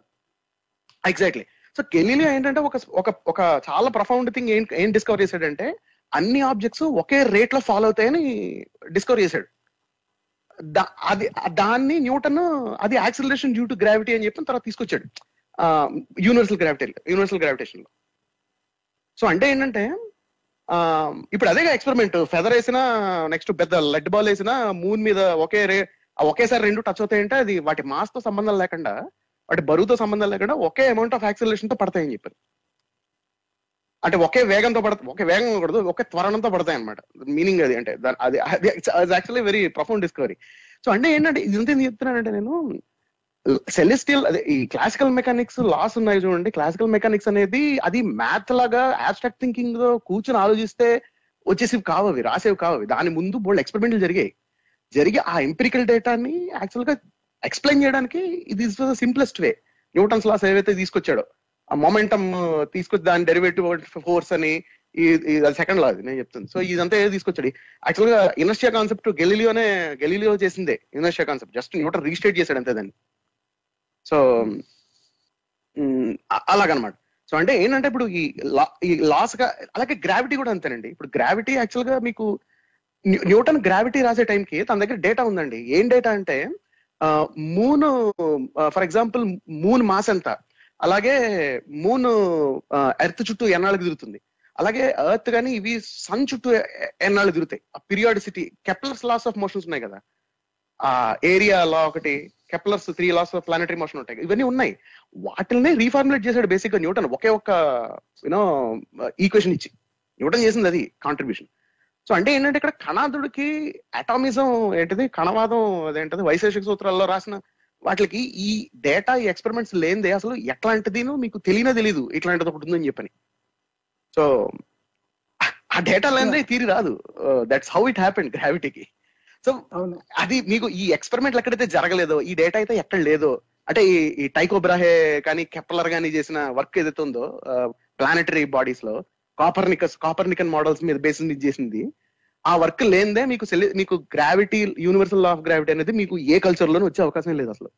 ఎగ్జాక్ట్లీ సో గెలీలియో ఏంటంటే ఒక ఒక ఒక చాలా ప్రఫౌండ్ థింగ్ ఏం ఏం డిస్కవర్ చేశాడంటే అన్ని ఆబ్జెక్ట్స్ ఒకే రేట్లో ఫాలో అవుతాయని డిస్కవర్ చేశాడు. అది దాన్ని న్యూటన్ అది యాక్సిలరేషన్ డ్యూ టు గ్రావిటీ అని చెప్పిన తర్వాత తీసుకొచ్చాడు. యూనివర్సల్ గ్రావిటీ యూనివర్సల్ గ్రావిటేషన్లో సో అంటే ఏంటంటే ఇప్పుడు అదే ఎక్స్పెరిమెంట్. ఫెదర్ వేసినా నెక్స్ట్ పెద్ద లెడ్ బాల్ వేసినా మూన్ మీద ఒకే రే ఒకేసారి రెండు టచ్ అవుతాయంటే అది వాటి మాస్తో సంబంధం లేకుండా వాటి బరువుతో సంబంధం లేకుండా ఒకే అమౌంట్ ఆఫ్ యాక్సిలరేషన్తో పడతాయని చెప్పారు. అంటే ఒకే వేగంతో పడ ఒకే వేగంగా కూడదు ఒకే త్వరణంతో పడతాయి అనమాట మీనింగ్ అది అంటే దాని- అది అది actually very profound discovery so అంటే ఏంటంటే ఇదంతా ఎందుకు చెప్తున్నానంటే నేను సెలెస్టియల్ అదే ఈ క్లాసికల్ మెకానిక్స్ లాస్ ఉన్నాయి చూడండి. క్లాసికల్ మెకానిక్స్ అనేది అది మ్యాథ్ లాగా ఆబ్స్ట్రాక్ట్ థింకింగ్లో కూర్చొని ఆలోచిస్తే వచ్చేసివి కావవి రాసేవి కావవి దాని ముందు బోల్డ్ ఎక్స్పెరిమెంట్లు జరిగాయి. జరిగి ఆ ఎంపిరికల్ డేటాని యాక్చువల్గా ఎక్స్ప్లెయిన్ చేయడానికి ఇది సింప్లెస్ట్ వే న్యూటన్స్ లాస్ ఏవైతే తీసుకొచ్చాడో ఆ మొమెంటమ్ తీసుకొచ్చి దాని డెరివేటివ్ ఫోర్స్ అని సెకండ్ లా అది నేను చెప్తాను. సో ఇదంతా ఏదో తీసుకొచ్చాడు. యాక్చువల్గా ఇనర్షియా కాన్సెప్ట్ గెలీలియోనే గెలీలియో చేసిందే inertia concept just Newton restate చేశాడు అంతే దాన్ని. సో అలాగనమాట. సో అంటే ఏంటంటే ఇప్పుడు ఈ లా ఈ లాస్గా అలాగే గ్రావిటీ కూడా అంతేనండి. ఇప్పుడు గ్రావిటీ యాక్చువల్గా మీకు న్యూటన్ గ్రావిటీ రాసే టైంకి తన దగ్గర డేటా ఉందండి. ఏం డేటా అంటే moon for example moon mass ఎంత? అలాగే మూన్ ఎర్త్ చుట్టూ ఎన్నాళ్ళకి తిరుగుతుంది? అలాగే ఎర్త్ కానీ ఇవి సన్ చుట్టూ ఎన్నాళ్ళు తిరుగుతాయి? ఆ periodicity Kepler's laws of motions ఉన్నాయి కదా? ఆ ఏరియా లా ఒకటి Kepler's three laws of planetary motion ఉంటాయి. ఇవన్నీ ఉన్నాయి. వాటిల్ని రీఫార్ములేట్ చేశాడు బేసిక్గా న్యూటన్ ఒకే ఒక్క యూనో ఈక్వేషన్ ఇచ్చి. న్యూటన్ చేసింది అది కాంట్రిబ్యూషన్. సో అంటే ఏంటంటే ఇక్కడ కణాదుడికి అటామిజం ఏంటిది? కణవాదం అదేంటది? వైశేషిక సూత్రాల్లో రాసిన వాటికి ఈ డేటా ఈ ఎక్స్పెరిమెంట్స్ లేనిదే అసలు ఎట్లాంటిదినో మీకు తెలియనే తెలీదు. ఇట్లాంటిది ఒకటి ఉందని చెప్పని. సో ఆ డేటా లేనిదే తీరి రాదు. దట్స్ హౌ ఇట్ హ్యాపెండ్ గ్రావిటీకి సో అది మీకు ఈ ఎక్స్పెరిమెంట్ ఎక్కడైతే జరగలేదో ఈ డేటా అయితే ఎక్కడ లేదో అంటే ఈ ఈ టైకో బ్రాహే కానీ కెప్లర్ కానీ చేసిన వర్క్ ఏదైతే ఉందో ప్లానటరీ బాడీస్లో కాపర్నికస్ కాపర్నికన్ మోడల్స్ మీద మీద చేసింది ఆ వర్క్ లేనిదే మీకు మీకు gravity universal law of gravity అనేది మీకు ఏ కల్చర్ లోనూ వచ్చే అవకాశం లేదు అసలు.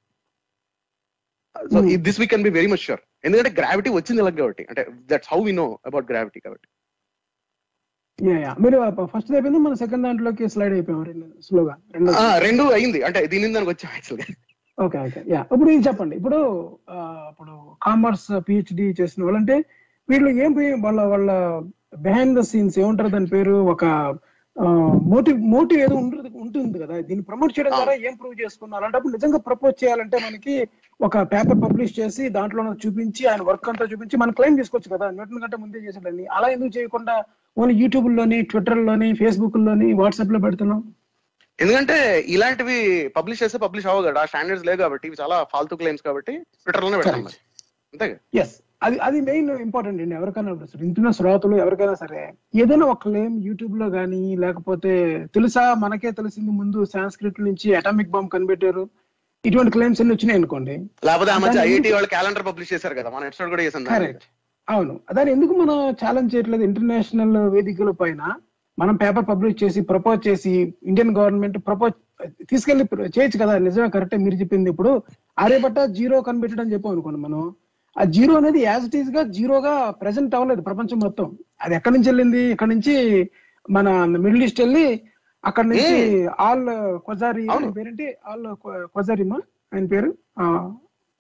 So. This we can be very much sure ఎందుకంటే గ్రావిటీ వచ్చింది ఇలా కాబట్టి. అంటే that's how we know about gravity కాబట్టి. మీరు ఫస్ట్ అయిపోయింది మన సెకండ్ దాంట్లోకి స్లైడ్ అయిపోయాం. స్లోగా. రెండు అయింది. అంటే దీని దానికి వచ్చాం యాక్చువల్గా ఓకే ఓకే యా ఇప్పుడు ఇది చెప్పండి. ఇప్పుడు ఇప్పుడు కామర్స్ పిహెచ్డి చేసిన వాళ్ళంటే వీళ్ళు ఏం పోయి- వాళ్ళ వాళ్ళ బిహైండ్ ద సీన్స్ ఏముంటారు? దాని పేరు? ఒక మోటివ్ మోటివ్ ఏదో ఉంటుంది ఉంటుంది కదా. దీన్ని ప్రమోట్ చేయడం ద్వారా ఏం ప్రూవ్ చేసుకున్నారు? అలాంటప్పుడు నిజంగా ప్రపోజ్ చేయాలంటే మనకి ఒక పేపర్ పబ్లిష్ చేసి దాంట్లో చూపించి ఆయన వర్క్ అంతా చూపించి మనం క్లెయిమ్ చేసుకోవచ్చు కదా. న్యూటన్ కంటే ముందే చేసాడని అలా ఎందుకు చేయకుండా ఓన్లీ యూట్యూబ్లోని ట్విట్టర్లోని ఫేస్బుక్లోని వాట్సాప్లో పెడుతున్నాం? ఎందుకంటే ఇలాంటివి పబ్లిష్ చేస్తే పబ్లిష్ అవ్వదు కదా. స్టాండర్డ్స్ లేవు కాబట్టి చాలా ఫాల్తూ క్లెయిమ్స్ కాబట్టి ట్విట్టర్లోనే పెడతాం. అంతే ఎస్ అది అది మెయిన్ ఇంపార్టెంట్ అండి. ఎవరికైనా ఇంటున్న శ్రోతలు ఎవరికైనా సరే ఏదైనా ఒక క్లెయిమ్ యూట్యూబ్లో కానీ లేకపోతే తెలుసా మనకే తెలిసింది ముందు సాంస్క్రిట్ నుంచి అటామిక్ బాంబ్ కనిపెట్టారు. ఇటువంటి క్లెయిమ్స్ అన్ని వచ్చినాయి అనుకోండి. లేకపోతే ఆ మధ్య దాన్ని ఐఐటి ఎందుకు- వాళ్ళు క్యాలెండర్ పబ్లిష్ చేశారు కదా మన ఎపిసోడ్ కూడా దాని. కరెక్ట్ అవును. దాన్ని ఎందుకు మనం ఛాలెంజ్ చేయట్లేదు? ఇంటర్నేషనల్ వేదికల పైన మనం పేపర్ పబ్లిష్ చేసి ప్రపోజ్ చేసి ఇండియన్ గవర్నమెంట్ ప్రపోజ్ తీసుకెళ్ళి చేయొచ్చు కదా నిజమే కరెక్టే మీరు చెప్పింది ఇప్పుడు. ఆర్యభట్ట జీరో కనిపెట్టడం చెప్పాం అనుకోండి మనం. ఆ జీరో అనేది యాజ్ ఇట్ ఈస్గా జీరోగా ప్రెసెంట్ అవ్వలేదు ప్రపంచం మొత్తం. అది ఎక్కడి నుంచి వెళ్ళింది? ఇక్కడ నుంచి మన మిడిల్ ఈస్ట్ వెళ్ళి అక్కడ నుంచి ఆల్ కొజారి. ఆయన పేరేంటి? ఆల్ కొజారిమా ఆయన పేరు?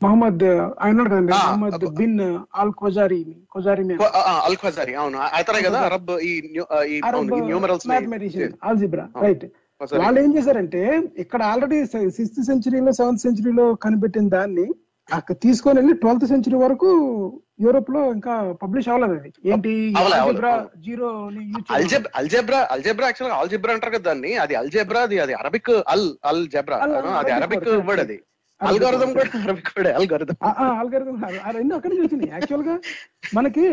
మహమ్మద్ ఆయన కదండి. మహమ్మద్. బిన్ ఆల్ కొజారి కొజారి కొ- ఆ, ఆ, అల్ ఖజారి అవును. అతనే కదా? అరబ్ ఈ న్యూమరల్స్ మ్యాథమెటిషియన్ ఆల్జిబ్రా. రైట్ వాళ్ళు ఏం చేశారంటే ఇక్కడ ఆల్రెడీ సిక్స్త్ సెంచరీలో సెవెంత్ సెంచరీలో కనిపెట్టిన దాన్ని అక్కడ తీసుకొని వెళ్ళి ట్వెల్త్ సెంచరీ వరకు యూరోప్లో ఇంకా పబ్లిష్ అవ్వలేదు అది. ఏంటి? Algebra. Zero algebra algebra actual algebra అంటారు కదా దాన్ని. అది అల్జెబ్రా అది అది అరబిక్ అల్ అల్ జెబ్రా అది అరబిక్ వర్డ్ అది. అల్గోరిథం కూడా అరబిక్ వర్డ్ అల్గోరిథం ఆల్గరిథం ఆ రెండు అక్కడి యాక్చువల్గా మనకి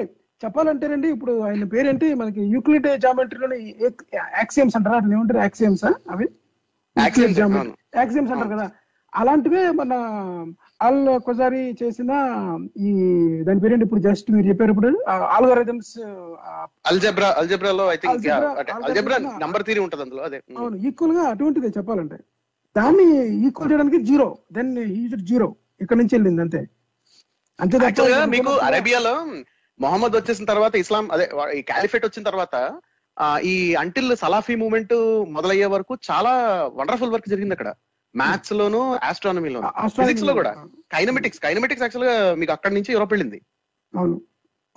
చెప్పాలంటేనండి ఇప్పుడు ఆయన పేరేంటి? మనకి యూక్లిడ్ జామెట్రీలోని యాక్సియమ్స్ అంటారా. అట్లా ఏమంటారు? యాక్సియమ్స్ అవి. యాక్సియమ్స్ అంటారు కదా. అలాంటివే మన అల్ కొజారి చేసిన ఈ దాని పేరేంటి ఇప్పుడు జస్ట్ మీరు చెప్పారు ఇప్పుడు? Algorithms algebra అల్జెబ్రాలో I think Algebra, algebra algebra- number theory ఉంటది అందులో అదే. అవును ఈక్వల్గా అటువంటిదే చెప్పాలంటే. దాన్ని ఈక్వల్ చేయడానికి జీరో దెన్ యూజ్ జీరో ఇక్కడ నుంచి వెళ్ళింది అంతే. అంతే మీకు అరేబియాలో మొహమ్మద్ వచ్చేసిన తర్వాత ఇస్లాం అదే ఈ క్యాలిఫేట్ వచ్చిన తర్వాత ఈ అంటిల్ సలాఫీ మూవ్మెంట్ మొదలయ్యే వరకు చాలా వండర్ఫుల్ వర్క్ జరిగింది అక్కడ. మ్యాథ్స్ లోను Astronomy ఫిజిక్స్లో కూడా. కైనమెటిక్స్ కైనమెటిక్స్ యాక్చువల్గా మీకు అక్కడి నుంచి యూరోప్ వెళ్ళింది. అవును.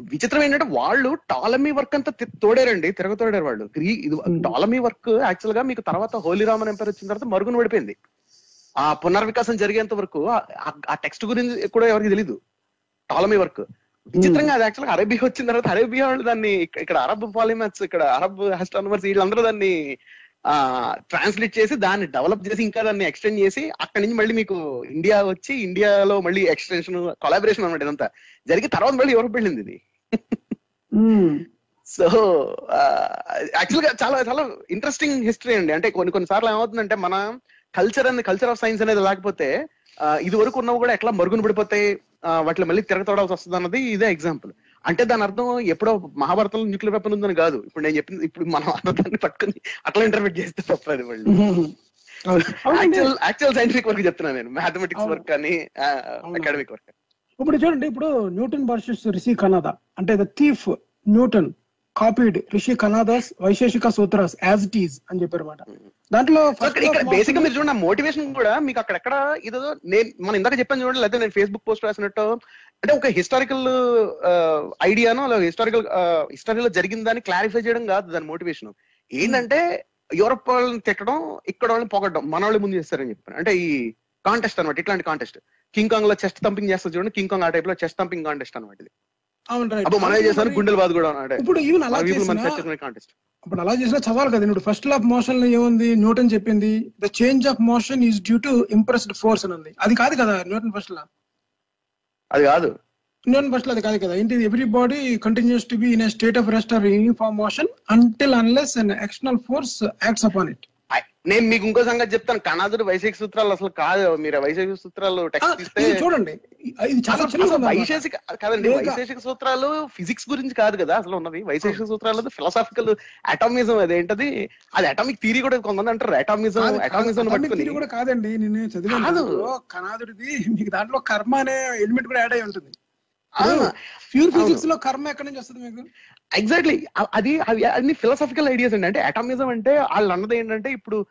విచిత్రం ఏంటంటే వాళ్ళు టాలమీ వర్క్ అంతా తోడారండి తిరగతోడారు వాళ్ళు. గ్రీ ఇది. టాలమీ వర్క్ యాక్చువల్గా మీకు తర్వాత హోలీ రామన్ ఎంపైర్ వచ్చిన తర్వాత మరుగున పడిపోయింది. ఆ పునర్వికాసం జరిగేంత వరకు ఆ- టెక్స్ట్ గురించి కూడా ఎవరికి తెలీదు. టాలమీ వర్క్ విచిత్రంగా అది యాక్చువల్ అరేబియా వచ్చిన తర్వాత అరేబియా వాళ్ళు దాన్ని ఇక్క- ఇక్కడ అరబ్ పాలిమాథ్స్ ఇక్కడ అరబ్ ఆస్ట్రానమర్స్ వీళ్ళందరూ దాన్ని ట్రాన్స్లేట్ చేసి దాన్ని డెవలప్ చేసి ఇంకా దాన్ని ఎక్స్టెండ్ చేసి అక్కడి నుంచి మళ్ళీ మీకు ఇండియా వచ్చి ఇండియాలో మళ్ళీ ఎక్స్టెన్షన్ కొలాబరేషన్ అనమాట ఇదంతా. జరిగి తర్వాత మళ్ళీ యూరోప్ వెళ్ళింది ఇది. సో యాక్చువల్గా చాలా చాలా ఇంట్రెస్టింగ్ హిస్టరీ అండి. అంటే కొన్ని కొన్ని సార్లు ఏమవుతుందంటే మన culture and culture of science అనేది లేకపోతే ఇది వరకు ఉన్నవి కూడా ఎట్లా మరుగున పడిపోతాయి వాటిలో మళ్ళీ తిరగతోడాల్సి వస్తుంది అన్నది ఇదే ఎగ్జాంపుల్ అంటే దాని అర్థం ఎప్పుడో మహాభారతంలో న్యూక్లియర్ వెపన్ ఉందని కాదు ఇప్పుడు నేను చెప్పింది ఇప్పుడు మనం అన్నదాన్ని పట్టుకుని అట్లా ఇంటర్ప్రిట్ చేస్తే. అవునండి. యాక్చువల్ యాక్చువల్ సైంటిఫిక్ వర్క్ చెప్తున్నాను నేను మ్యాథమెటిక్స్. వర్క్ అవును. అకాడమిక్ వర్క్ ఇప్పుడు చూడండి ఇప్పుడు న్యూటన్ వర్సెస్ రిషి కనాదా అంటే the thief Newton copied Rishi Kanada's Vaisheshika sutras as it is అని దాంట్లో first ఇక్కడ ఇక్కడ of బేసిక్ మీరు చూడండి మోటివేషన్ కూడా మీకు అక్కడెక్కడ ఇదో నేను మనం ఇందాక చెప్పాను చూడండి లేదా నేను ఫేస్బుక్ పోస్ట్ రాసినట్టు అంటే ఒక హిస్టారికల్ ఐడియానో లేదా హిస్టారికల్ హిస్టరీలో జరిగిన దాన్ని క్లారిఫై చేయడం కాదు దాని మోటివేషన్ ఏంటంటే యూరప్ వాళ్ళని తిట్టడం ఇక్కడ వాళ్ళని పొగడడం మన వాళ్ళు ముందు చేస్తారని చెప్పారు అంటే ఈ కాంటెస్ట్ అనమాట ఇట్లాంటి కాంటెస్ట్ కింగ్ కాంగ్లో చెస్ట్ తంపింగ్ చేస్తారు చూడండి కింగ్ కాంగ్ ఆ టైప్లో చెస్ట్ తంపింగ్ కాంటెస్ట్ అనమాట ఇది. మనమే గుండెలు బాధ కూడా ఇప్పుడు ఈవెన్ అలా చేసినా కాంటెస్ట్ ఇప్పుడు అలా చేసినా చదవాలి కదా ఇప్పుడు ఫస్ట్ లా ఆఫ్ మోషన్లో ఏముంది న్యూటన్ చెప్పింది the change of motion is due to impressed force అని ఉంది. అది కాదు కదా న్యూటన్ ఫస్ట్ లా అది కాదు. ఇండియన్ బస్ అది కాదు కదా. ఏంటి every body continues to be in state of rest or uniform motion until unless and external force acts upon it నేను మీకు ఇంకో సంగతి చెప్తాను. కణాదుడు వైశేషిక సూత్రాలు అసలు కాదు. మీరు వైశేషిక సూత్రాలు టెక్స్ట్ ఇది చూడండి. ఇది చాలా. వైశేషిక కాదండి వైశేషిక సూత్రాలు ఫిజిక్స్ గురించి కాదు కదా అసలు ఉన్నది. వైశేషిక సూత్రాలు ఫిలాసాఫికల్ అటామిజం అదేంటది అది అటామిక్ థీరీ కూడా కొంతమంది అంటారు. అటామిజం అటామిజం పట్టుకుని. కూడా కాదండి. నేను చదివాను. కణాదుడిది మీకు దాంట్లో కర్మ అనే ఎలిమెంట్ కూడా యాడ్ అయి ఉంటుంది. ప్యూర్. ఫిజిక్స్లో కర్మ ఎక్కడి నుంచి వస్తుంది మీకు? ఎగ్జాక్ట్లీ అది అవి అన్ని ఫిలాసాఫికల్ ఐడియాస్ అండి. అంటే అటామిజం అంటే వాళ్ళు అన్నది ఏంటంటే ఇప్పుడు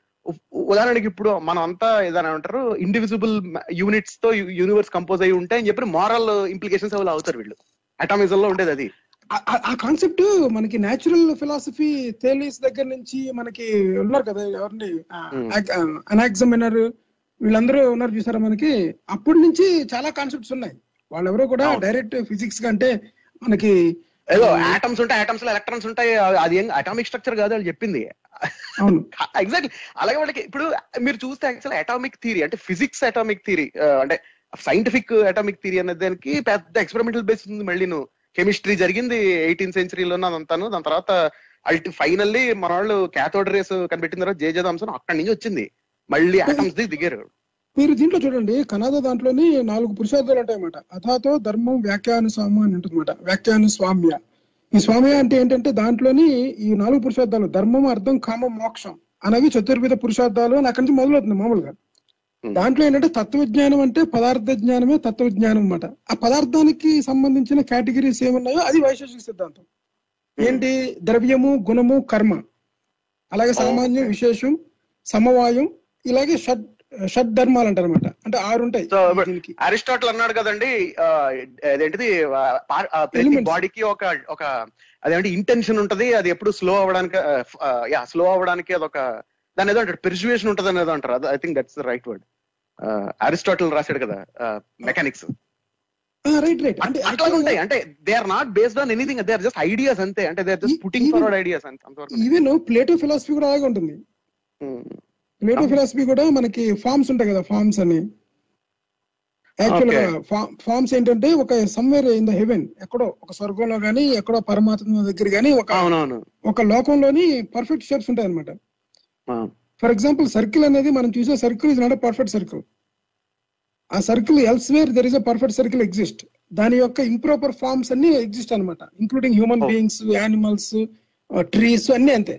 ఉదాహరణకి ఇప్పుడు మనం అంతా ఏదైనా అంటారు ఇండివిజిబుల్ యూనిట్స్తో యూనివర్స్ కంపోజ్ అయి ఉంటాయి అని చెప్పి మారల్ ఇంప్లికేషన్స్ అవి అవుతారు వీళ్ళు. అటామిజం లో ఉండేది అది. ఆ- కాన్సెప్ట్ మనకి నేచురల్ ఫిలాసఫీ థేలీస్ దగ్గర నుంచి మనకి ఉన్నారు కదా ఎవరిని Hmm. అనాగ్జమినర్ వీళ్ళందరూ ఉన్నారు చూసారా మనకి? అప్పటి నుంచి చాలా కాన్సెప్ట్స్ ఉన్నాయి. వాళ్ళెవరో కూడా. డైరెక్ట్ ఫిజిక్స్ కంటే మనకి ఏదో ఆటమ్స్ ఉంటాయి ఆటమ్స్లో ఎలక్ట్రాన్స్ ఉంటాయి అది ఏం అటామిక్ స్ట్రక్చర్ కాదు వాళ్ళు చెప్పింది. ఎగ్జాక్ట్లీ అలాగే వాళ్ళకి ఇప్పుడు మీరు చూస్తే యాక్చువల్ అటామిక్ థియరీ అంటే ఫిజిక్స్ అటామిక్ థియరీ అంటే సైంటిఫిక్ అటామిక్ థియరీ అనే దానికి పెద్ద ఎక్స్పెరిమెంటల్ బేస్ ఉంది మళ్ళీ నువ్వు. కెమిస్ట్రీ జరిగింది ఎయిటీన్ సెంచరీలో అదంతాను దాని తర్వాత అల్టి ఫైనల్లీ మన వాళ్ళు క్యాథోడ్ రేస్ కనిపెట్టిన తర్వాత జేజే థామ్సన్ అక్కడి నుంచి వచ్చింది. మళ్ళీ అటమ్స్ ది దిగారు. మీరు దీంట్లో చూడండి కనాద దాంట్లోని నాలుగు పురుషార్థాలు ఉంటాయన్నమాట. అథాతో ధర్మం వ్యాఖ్యానుస్వాము అని ఉంటుందన్నమాట. వ్యాఖ్యానుస్వామ్య ఈ స్వామ్య అంటే ఏంటంటే దాంట్లోని ఈ నాలుగు పురుషార్థాలు ధర్మం అర్థం కామం మోక్షం. అనేవి చతుర్విధ పురుషార్థాలు అని అక్కడి నుంచి మొదలవుతుంది మామూలుగా. దాంట్లో ఏంటంటే తత్వజ్ఞానం అంటే పదార్థ జ్ఞానమే తత్వజ్ఞానం అన్నమాట. ఆ పదార్థానికి సంబంధించిన కేటగిరీస్ ఏమున్నాయో అది వైశేషిక సిద్ధాంతం. ఏంటి? ద్రవ్యము గుణము కర్మ. అలాగే సామాన్యం విశేషం సమవాయం ఇలాగే షడ్ షడ్ ధర్మాలు అంటారు అనమాట అంటే ఆరు ఉంటాయి అరిస్టాటిల్ అన్నాడు కదండి అదేంటిది. బాడీకి ఒక ఒక అదేంటి ఇంటెన్షన్ ఉంటది అది ఎప్పుడు స్లో అవ్వడానికి యా స్లో అవ్వడానికి అదొక దాని ఏదో అంటారు పెర్సువేషన్ ఉంటది అని ఏదో అంటారు. I think that's the right word Aristotle రాశాడు కదా మెకానిక్స్ రైట్ రైట్ అంటే అట్లా ఉంటాయి. అంటే they are not based on anything they are just ideas అంతే. అంటే దే ఆర్ జస్ట్ ఈ- putting forward ideas even Plato philosophy కూడా అలాగే ఉంటుంది. ప్లేటో ఫిలాసఫీ కూడా మనకి ఫార్మ్స్ ఉంటాయి కదా ఫార్మ్స్ అని. యాక్చువల్గా ఫార్మ్స్ ఏంటంటే ఒక సమ్వేర్ ఇన్ ద హెవెన్ ఎక్కడో ఒక స్వర్గంలో గానీ ఎక్కడో పరమాత్మ దగ్గర గానీ ఒక ఒక లోకంలోని పర్ఫెక్ట్ షేప్స్ ఉంటాయి అనమాట ఫర్ ఎగ్జాంపుల్ సర్కిల్ అనేది మనం చూసే circle is not perfect circle ఆ circle elsewhere there is a perfect circle exist దాని యొక్క ఇంప్రాపర్ ఫార్మ్స్ అన్ని ఎగ్జిస్ట్ అన్నమాట including human. Beings animals trees అన్ని అంతే.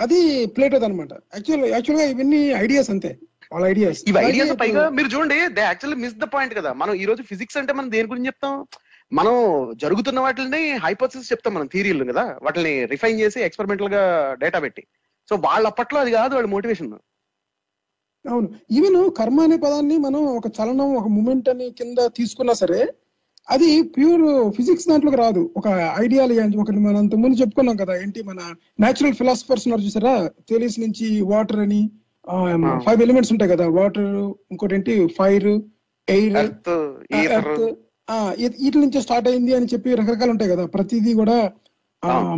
అది ప్లేటోది అనమాట యాక్చువల్ యాక్చువల్గా ఇవన్నీ ఐడియాస్ అంతే. వాళ్ళ ఐడియాస్ ఇవి ఐడియాస్ పైగా మీరు చూడండి they actually miss the point కదా. మనం ఈ రోజు ఫిజిక్స్ అంటే మనం దేని గురించి చెప్తాం? మనం జరుగుతున్న వాటిని హైపోథసిస్ చెప్తాం మనం థీరీలు కదా. వాటిని రిఫైన్ చేసి ఎక్స్పెరిమెంటల్గా డేటా పెట్టి. సో వాళ్ళ అప్పట్లో అది కాదు వాళ్ళ మోటివేషన్ అవును. ఈవెన్ కర్మ అనే పదాన్ని మనం ఒక చలనం ఒక మూమెంట్ అని కింద తీసుకున్నా సరే అది ప్యూర్ ఫిజిక్స్ దాంట్లోకి రాదు. ఒక ఐడియాలజీ అని ఒకటి మనం అంత ముందు చెప్పుకున్నాం కదా ఏంటి మన న్యాచురల్ ఫిలాసఫర్స్ ఉన్నారు చూసారా? తెలియస్ నుంచి వాటర్ అని ఫైవ్ ఎలిమెంట్స్ ఉంటాయి కదా వాటర్ ఇంకోటి ఏంటి? ఫైర్ ఎయిర్ ఎర్త్ వీటి నుంచి స్టార్ట్ అయింది అని చెప్పి రకరకాలు ఉంటాయి కదా ప్రతిదీ కూడా.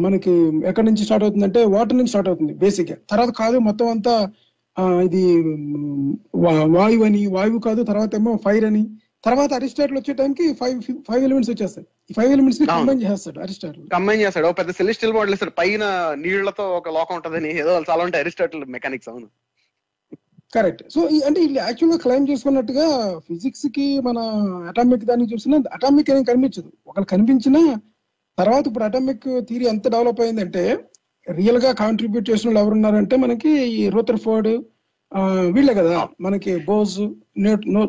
మనకి ఎక్కడి నుంచి స్టార్ట్ అవుతుంది అంటే వాటర్ నుంచి స్టార్ట్ అవుతుంది బేసిక్గా. తర్వాత కాదు మొత్తం అంతా ఇది వాయువు అని వాయువు కాదు తర్వాత ఏమో ఫైర్ అని తర్వాత అరిస్టాటిల్ వచ్చే టైంకి ఫైవ్ ఫైవ్ ఎలిమెంట్స్ వచ్చేస్తాయి. ఈ ఫైవ్ ఎలిమెంట్స్ని. కంబైన్ చేస్తాడు అరిస్టాటిల్. కంబైన్ చేస్తాడు. పెద్ద సెలిస్టియల్ మోడల్ ఇస్తాడు. పైన నీళ్ళతో ఒక లోకం ఉంటదని ఏదో చాలా ఉంటాయి అరిస్టాటిల్ మెకానిక్స్ అవును. కరెక్ట్ సో అంటే వీళ్ళు యాక్చువల్గా క్లైమ్ చేసుకున్నట్టుగా ఫిజిక్స్కి మన అటామిక్ దానికి చూసినా అటామిక్ ఏం కనిపించదు. ఒకళ్ళు కనిపించినా తర్వాత ఇప్పుడు అటామిక్ థియరీ ఎంత డెవలప్ అయిందంటే రియల్గా కాంట్రిబ్యూట్ చేసిన వాళ్ళు ఎవరున్నారంటే మనకి ఈ రోథర్ఫోర్డ్ వీళ్ళే కదా? మనకి బోజ్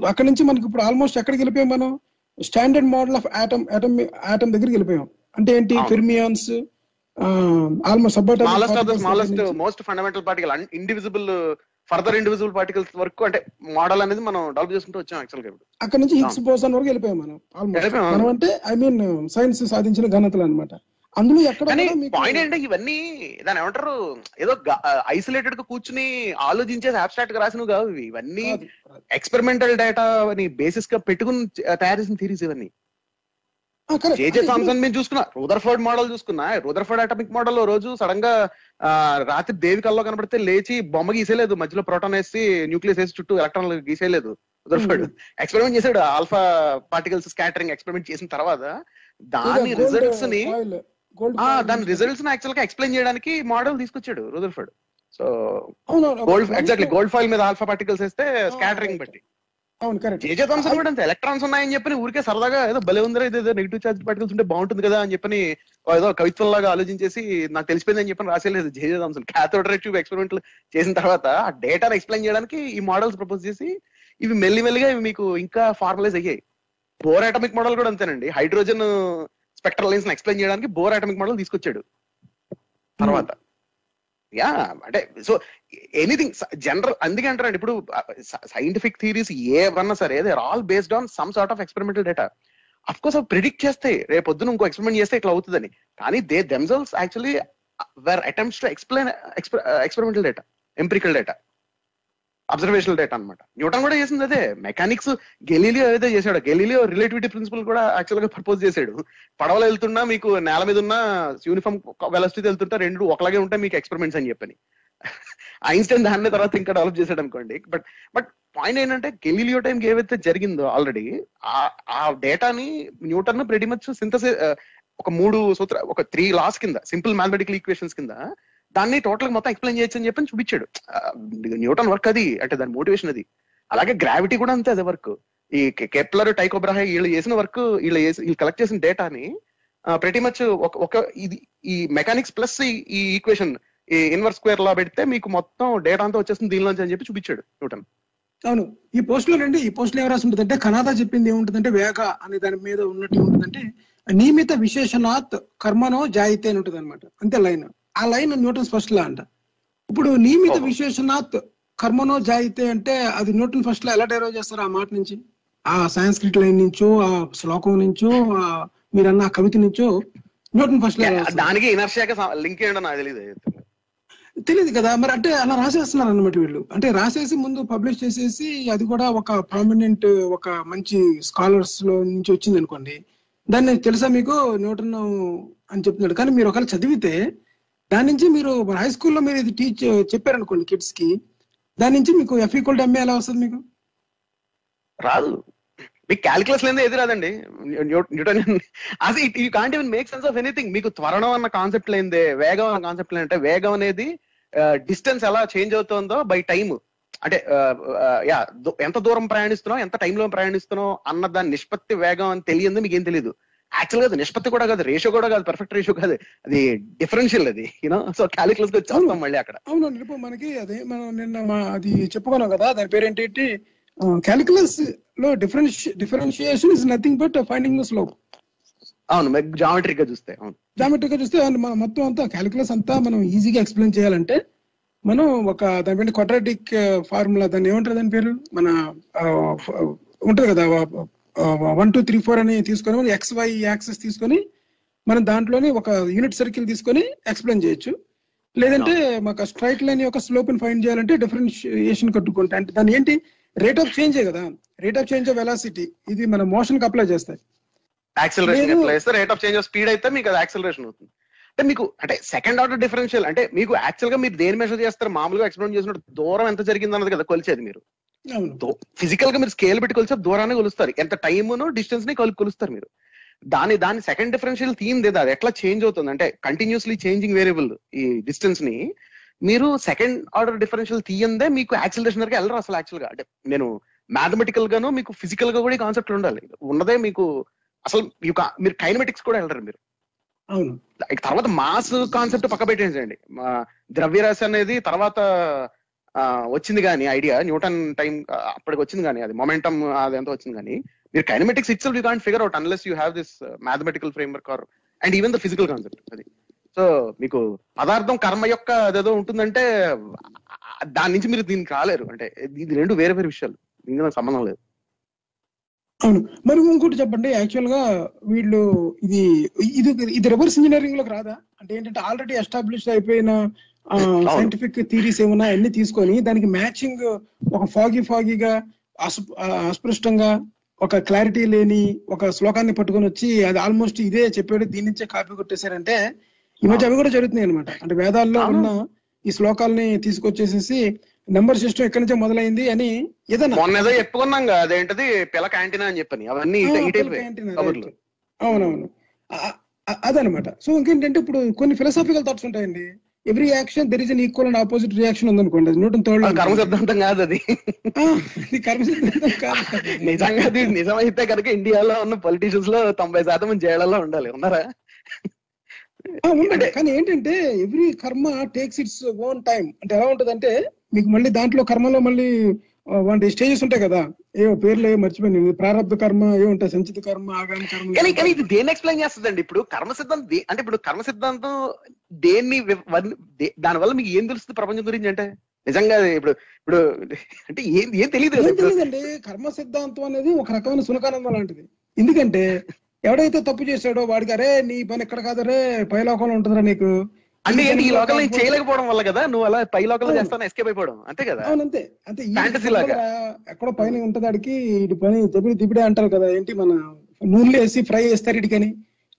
అక్కడ నుంచి మనకి ఇప్పుడు ఆల్మోస్ట్ ఎక్కడికి వెళ్ళిపోయాం మనం? Standard model of atom atom atom దగ్గరికి వెళ్ళిపోయాం. అంటే ఏంటి. Fermions almost most fundamental particle indivisible further individual particles వరకు అంటే మోడల్ అనేది మనం డెవలప్ చేసుకుంటూ వచ్చాం యాక్చువల్గా ఇప్పుడు. అక్కడ నుంచి హిగ్స్ బోసన్ వరకు వెళ్ళిపోయాం మనం. మనం అంటే ఐ మీన్ సైన్స్ సాధించిన ఘనతలు అన్నమాట. అందులో ఎక్కడ పాయింట్ ఏంటంటే ఇవన్నీ దాని ఏమంటారు? ఏదో ఐసోలేటెడ్గా కూర్చుని ఆలోచించేసి అబ్స్ట్రాక్ట్గా రాసినవి కావు ఇవి. ఇవన్నీ. ఎక్స్పెరిమెంటల్ డేటా బేసిస్గా పెట్టుకుని తయారు చేసిన థీరీస్ ఇవన్నీ. జేజే థామ్సన్ మేము చూసుకున్నా రూదర్ఫర్డ్ మోడల్ చూసుకున్నా రూదర్ఫర్డ్ అటామిక్ మోడల్ రోజు సడన్గా రాత్రి దేవి కల్లో కనబడితే లేచి బొమ్మ గీసేయలేదు మధ్యలో ప్రోటాన్ వేసి న్యూక్లియస్ వేసి చుట్టూ ఎలక్ట్రాన్లు గీసేయలేదు రూదర్ఫర్డ్ ఎక్స్పెరిమెంట్ చేశాడు. ఆల్ఫా పార్టికల్స్ స్కాటరింగ్ ఎక్స్పెరిమెంట్ చేసిన తర్వాత దాని రిజల్ట్స్ని దాని రిజల్ట్స్ని యాక్చువల్గా ఎక్స్ప్లెయిన్ చేయడానికి మోడల్ తీసుకొచ్చాడు Rutherford so gold exactly gold foil మీద ఆల్ఫా పార్టికల్స్ వేస్తే స్కాటరింగ్. బట్టి. అవును కరెక్ట్ జేజే థామ్సన్ కూడా అంతే ఎలక్ట్రాన్స్ ఉన్నాయని చెప్పి ఊరికే సరదాగా ఏదో భలే ఉందిరా ఇదేదో నెగిటివ్ చార్జ్ పార్టికల్స్ ఉంటే బాగుంటుంది కదా అని చెప్పని ఏదో కవిత్వం లాగా ఆలోచించేసి నాకు తెలిసిపోయింది అని చెప్పని రాసేలేదు J J Thomson cathode tube experiment చేసిన తర్వాత ఆ డేటాను ఎక్స్ప్లెయిన్ చేయడానికి ఈ మోడల్స్ ప్రపోజ్ చేసి ఇవి మెల్లి మెల్లిగా ఇవి మీకు ఇంకా ఫార్మలైజ్ అయ్యాయి. బోర్ అటామిక్ మోడల్ కూడా అంతేనండి. హైడ్రోజన్ స్పెక్ట్రల్ లైన్స్ ఎక్స్ప్లెయిన్ చేయడానికి బోర్ అటామిక్ మోడల్ తీసుకొచ్చాడు. తర్వాత. యా అంటే సో ఎనీథింగ్ జనరల్ అందుకే అంటారండి ఇప్పుడు సైంటిఫిక్ థీరీస్ ఏమన్నా సరే they all based on some sort of experimental data. Of course అవి ప్రిడిక్ట్ చేస్తాయి రేపు పొద్దున ఇంకో ఎక్స్పెరిమెంట్ చేస్తే ఇట్లా అవుతుందని. కానీ they themselves actually were attempts to explain experimental data empirical data. Observational data అన్నమాట. న్యూటన్ కూడా చేసింది అదే. మెకానిక్స్ గెలీలియో ఏదైతే చేశాడు. గెలీలియో రిలేటివిటీ ప్రిన్సిపల్ కూడా యాక్చువల్గా ప్రపోజ్ చేశాడు. పడవలో వెళ్తున్నా మీకు నేల మీద ఉన్న యూనిఫామ్ వెలసిటీ వెళ్తుంటే రెండు ఒకలాగే ఉంటాయి మీకు ఎక్స్పెరిమెంట్స్ అని చెప్పని. ఐన్స్టైన్ దాన్ని తర్వాత ఇంకా డెవలప్ చేశాడు అనుకోండి. బట్ బట్ పాయింట్ ఏంటంటే గెలీలియో టైం ఏవైతే జరిగిందో ఆల్రెడీ ఆ డేటాని న్యూటన్ ప్రెటీ మచ్ సింథసి ఒక మూడు సూత్ర ఒక త్రీ లాస్ కింద సింపుల్ మ్యాథమెటికల్ ఈక్వేషన్స్ కింద దాన్ని టోటల్ మొత్తం ఎక్స్ప్లెయిన్ చేయొచ్చు అని చెప్పి చూపించాడు. న్యూటన్ వర్క్ అది అంటే దాని మోటివేషన్ అది. అలాగే గ్రావిటీ కూడా అంతే అదే వర్క్. ఈ కెప్లర్ టైకోబ్రాహే వీళ్ళు చేసిన వర్క్ వీళ్ళు వీళ్ళు కలెక్ట్ చేసిన డేటాని ప్రతి మచ్ ఒక ఒక ఇది ఈ మెకానిక్స్ ప్లస్ ఈ ఈక్వేషన్ ఈ ఇన్వర్స్ స్క్వేర్ లా పెడితే మీకు మొత్తం డేటా అంతా వచ్చేస్తుంది దీనిలోంచి అని చెప్పి చూపించాడు న్యూటన్. అవును. ఈ పోస్ట్లో రండి. ఈ పోస్ట్లో ఏం రాసి ఉంటుంది అంటే కనాదా చెప్పింది ఏముంటుందంటే వేగ అనే దాని మీద ఉన్నట్టు ఉంటుందంటే నియమిత విశేషణాత్ కర్మనో జాయితే అని ఉంటుంది అనమాట అంతే లైన్. ఆ లైన్ న్యూటన్ ఫస్ట్ లా అంట. ఇప్పుడు నియమిత. విశేషణాత్ కర్మనో జాయితే అంటే అది న్యూటన్ ఫస్ట్లో ఎలా డైరైవ్ చేస్తారు ఆ మాట నుంచి? ఆ సాంస్క్రిట్ లైన్ నుంచో ఆ శ్లోకం నుంచో ఆ మీరన్న ఆ కవిత నుంచో న్యూటన్ ఫస్ట్లో దానికి లింక్ ఏంటో నాకు తెలియదు తెలియదు కదా మరి అంటే అలా రాసేస్తున్నారు అన్నమాట వీళ్ళు. అంటే రాసేసి ముందు పబ్లిష్ చేసేసి అది కూడా ఒక ప్రామినెంట్ ఒక మంచి స్కాలర్స్లో నుంచి వచ్చింది అనుకోండి దాన్ని తెలుసా మీకు? న్యూటన్ అని చెప్తున్నాడు. కానీ మీరు ఒకవేళ చదివితే దాని నుంచి మీరు హై స్కూల్లో మీరు ఇది టీచ్ చెప్పారనుకోండి కిడ్స్కి దాని నుంచి మీకు ఎఫ్ ఈక్వల్ ఎంఏ ఎలా వస్తుంది మీకు? రాదు. మీకు క్యాలిక్యులస్ లేదా ఏది రాదండి. న్యూటన్ అది you can't even make sense of anything మీకు త్వరణం అన్న కాన్సెప్ట్ లేనిదే వేగం అన్న కాన్సెప్ట్ లేదంటే వేగం అనేది డిస్టెన్స్ ఎలా చేంజ్ అవుతుందో బై టైం అంటే యా ఎంత దూరం ప్రయాణిస్తున్నావు ఎంత టైంలో ప్రయాణిస్తున్నావు అన్న దాని నిష్పత్తి వేగం అని తెలియదు మీకు ఏం తెలియదు యాక్చువల్గా నిష్పత్తి కూడా కాదు రేషియో కూడా కాదు పర్ఫెక్ట్ రేషియో కాదు. అది డిఫరెన్షియల్ అది యూనో సో క్యాలిక్యులస్కి వచ్చేస్తాం మళ్ళీ అక్కడ. అవునండి ఇప్పుడు మనకి అదే మనం నిన్న అది చెప్పుకున్నాం కదా దాని పేరు ఏంటి క్యాలిక్యులస్లో difference differentiation is nothing but finding the slope అవును జామెట్రిక్గా చూస్తే అవును. జామెట్రిక్గా చూస్తే మన మొత్తం అంతా క్యాలిక్యులస్ అంతా మనం ఈజీగా ఎక్స్ప్లెయిన్ చేయాలంటే మనం ఒక దాని పేరు క్వాడ్రాటిక్ ఫార్ములా దాన్ని ఏమంటారు దాని పేరు? మన ఉంటది కదా వన్ టూ త్రీ ఫోర్ అని తీసుకొని ఎక్స్ వై యాక్సెస్ తీసుకొని మనం దాంట్లోని ఒక యూనిట్ సర్కిల్ తీసుకొని ఎక్స్ప్లెయిన్ చేయొచ్చు. లేదంటే మాకు స్ట్రైట్ లైన్ యొక్క స్లోప్ని ఫైండ్ చేయాలంటే డిఫరెన్షియేషన్ కట్టుకుంటే. అంటే దాని ఏంటి? రేట్ ఆఫ్ చేంజే కదా. Rate of change of velocity ఇది మన మోషన్కి అప్లై చేస్తాయి. Acceleration rate of change of speed అయితే మీకు అది యాక్సిలరేషన్ అవుతుంది. అంటే మీకు అంటే సెకండ్ ఆర్డర్ డిఫరెన్షియల్ అంటే మీకు యాక్చువల్గా మీరు దేని మెషర్ చేస్తారు మామూలుగా ఎక్స్ప్లెయిన్ చేసినట్టు దూరం ఎంత జరిగింది అన్నది కదా కొలిచేది మీరు. ఫిజికల్గా మీరు స్కేల్ పెట్టి కొలిస్తే దూరాన్ని కొలుస్తారు. ఎంత టైమును డిస్టెన్స్ని కొలు కొలుస్తారు మీరు. దాని దాని సెకండ్ డిఫరెన్షియల్ థీమ్ లేదా అది ఎట్లా చేంజ్ అవుతుంది? అంటే కంటిన్యూస్లీ చేంజింగ్ వేరియబుల్ ఈ డిస్టెన్స్ని మీరు సెకండ్ ఆర్డర్ డిఫరెన్షియల్ తీయందే మీకు యాక్సిలరేషన్ దగ్గర వెళ్ళరు అసలు యాక్చువల్గా. అంటే నేను మ్యాథమెటికల్ గాను మీకు ఫిజికల్గా కూడా ఈ కాన్సెప్ట్ ఉండాలి. ఉన్నదే మీకు అసలు మీరు కైనమెటిక్స్ కూడా వెళ్ళరు మీరు. తర్వాత మాస్ కాన్సెప్ట్ పక్క పెట్టేసండి మా ద్రవ్యరాశి అనేది తర్వాత వచ్చింది కానీ ఐడియా న్యూటన్ టైం అప్పటికి వచ్చింది కానీ అది మొమెంటమ్ అదంతా వచ్చింది కానీ మీరు kinematics it's you can't figure out unless you have this mathematical framework or and even the physical concept అది. సో మీకు పదార్థం కర్మ యొక్క అదేదో ఉంటుందంటే దాని నుంచి మీరు దీనికి రాలేరు. అంటే ఇది రెండు వేరే వేరే విషయాలు. దీనికి నాకు సంబంధం లేదు. అవును. మరి ఇంకోటి చెప్పండి. యాక్చువల్గా వీళ్ళు ఇది ఇది ఇది రివర్స్ ఇంజనీరింగ్లోకి రాదా? అంటే ఏంటంటే ఆల్రెడీ ఎస్టాబ్లిష్ అయిపోయిన సైంటిఫిక్ థీరీస్ ఏమన్నా అన్ని తీసుకొని దానికి మ్యాచింగ్ ఒక ఫాగీ ఫాగీగా అస్పృష్టంగా ఒక క్లారిటీ లేని ఒక శ్లోకాన్ని పట్టుకొని వచ్చి అది ఆల్మోస్ట్ ఇదే చెప్పాడు దీని నుంచే కాపీ కొట్టేశారంటే ఈ మధ్య అవి కూడా జరుగుతున్నాయి అనమాట అంటే వేదాల్లో. ఉన్న ఈ శ్లోకాల్ని తీసుకొచ్చేసేసి నెంబర్ సిస్టమ్ ఎక్కడి నుంచే మొదలైంది అని ఏదైనా మొన్న ఏదో చెప్పుకున్నాం కదా, అదేంటి పిల్ల క్యాంటీన్ అని చెప్పని. అవన్నీ. అవునవును. అదనమాట సో ఇంకేంటంటే ఇప్పుడు కొన్ని ఫిలసాఫికల్ థాట్స్ ఉంటాయండి. Every action there is an equal and opposite reaction ఉందనుకోండి అది న్యూటన్ థర్డ్ కర్మ సిద్ధాంతం కాదు అది. కర్మ సిద్ధాంతం కాదు. నిజంగా అది నిజమైతే కనుక ఇండియాలో ఉన్న పొలిటీషియన్స్లో తొంభై శాతం మంది జైళ్ళలో ఉండాలి. ఉన్నారా? ఉండండి కానీ ఏంటంటే ఎవ్రీ కర్మ టేక్స్ ఇట్స్ ఓన్ టైం అంటే ఎలా ఉంటదంటే మీకు మళ్ళీ దాంట్లో కర్మలో మళ్ళీ వాటి స్టేజెస్ ఉంటాయి కదా ఏవో పేర్లు ఏవో మర్చిపోయింది ప్రారంభ కర్మ ఏ ఉంటాయి సంచిత కర్మ ఆగామి కర్మ. కానీ కానీ ఇది దేన్ని ఎక్స్ప్లెయిన్ చేస్తుందండి? ఇప్పుడు కర్మ సిద్ధాంతం అంటే ఇప్పుడు కర్మ సిద్ధాంతం దేన్ని వి- వర్ణ- దే- దానివల్ల మీకు ఏం తెలుస్తుంది ప్రపంచం గురించి అంటే? నిజంగా ఇప్పుడు ఇప్పుడు అంటే ఏం ఏం తెలియదు తెలియదండి. కర్మ సిద్ధాంతం అనేది ఒక రకమైన సునకానందం లాంటిది. ఎందుకంటే ఎవడైతే తప్పు చేశాడో వాడికి అరే నీ పని ఎక్కడ కాదరే పై లోకంలో ఉంటుందిరా నీకు. అంటే ఏంటి ఈ లోకల్ చేయలేకపోవడం వల్ల కదా నువ్వు అలా పై లోకల్. చేస్తాను ఎస్కేప్ అయిపోవడం. అంతే కదా? అవునంతే అంటే Fantasy లాగా. ఎక్కడో పైన ఉంటది ఆడికి ఇటు పని తిపిడి తిపిడే అంటారు కదా ఏంటి మన నూనెలో వేసి ఫ్రై చేస్తారు ఇటుకని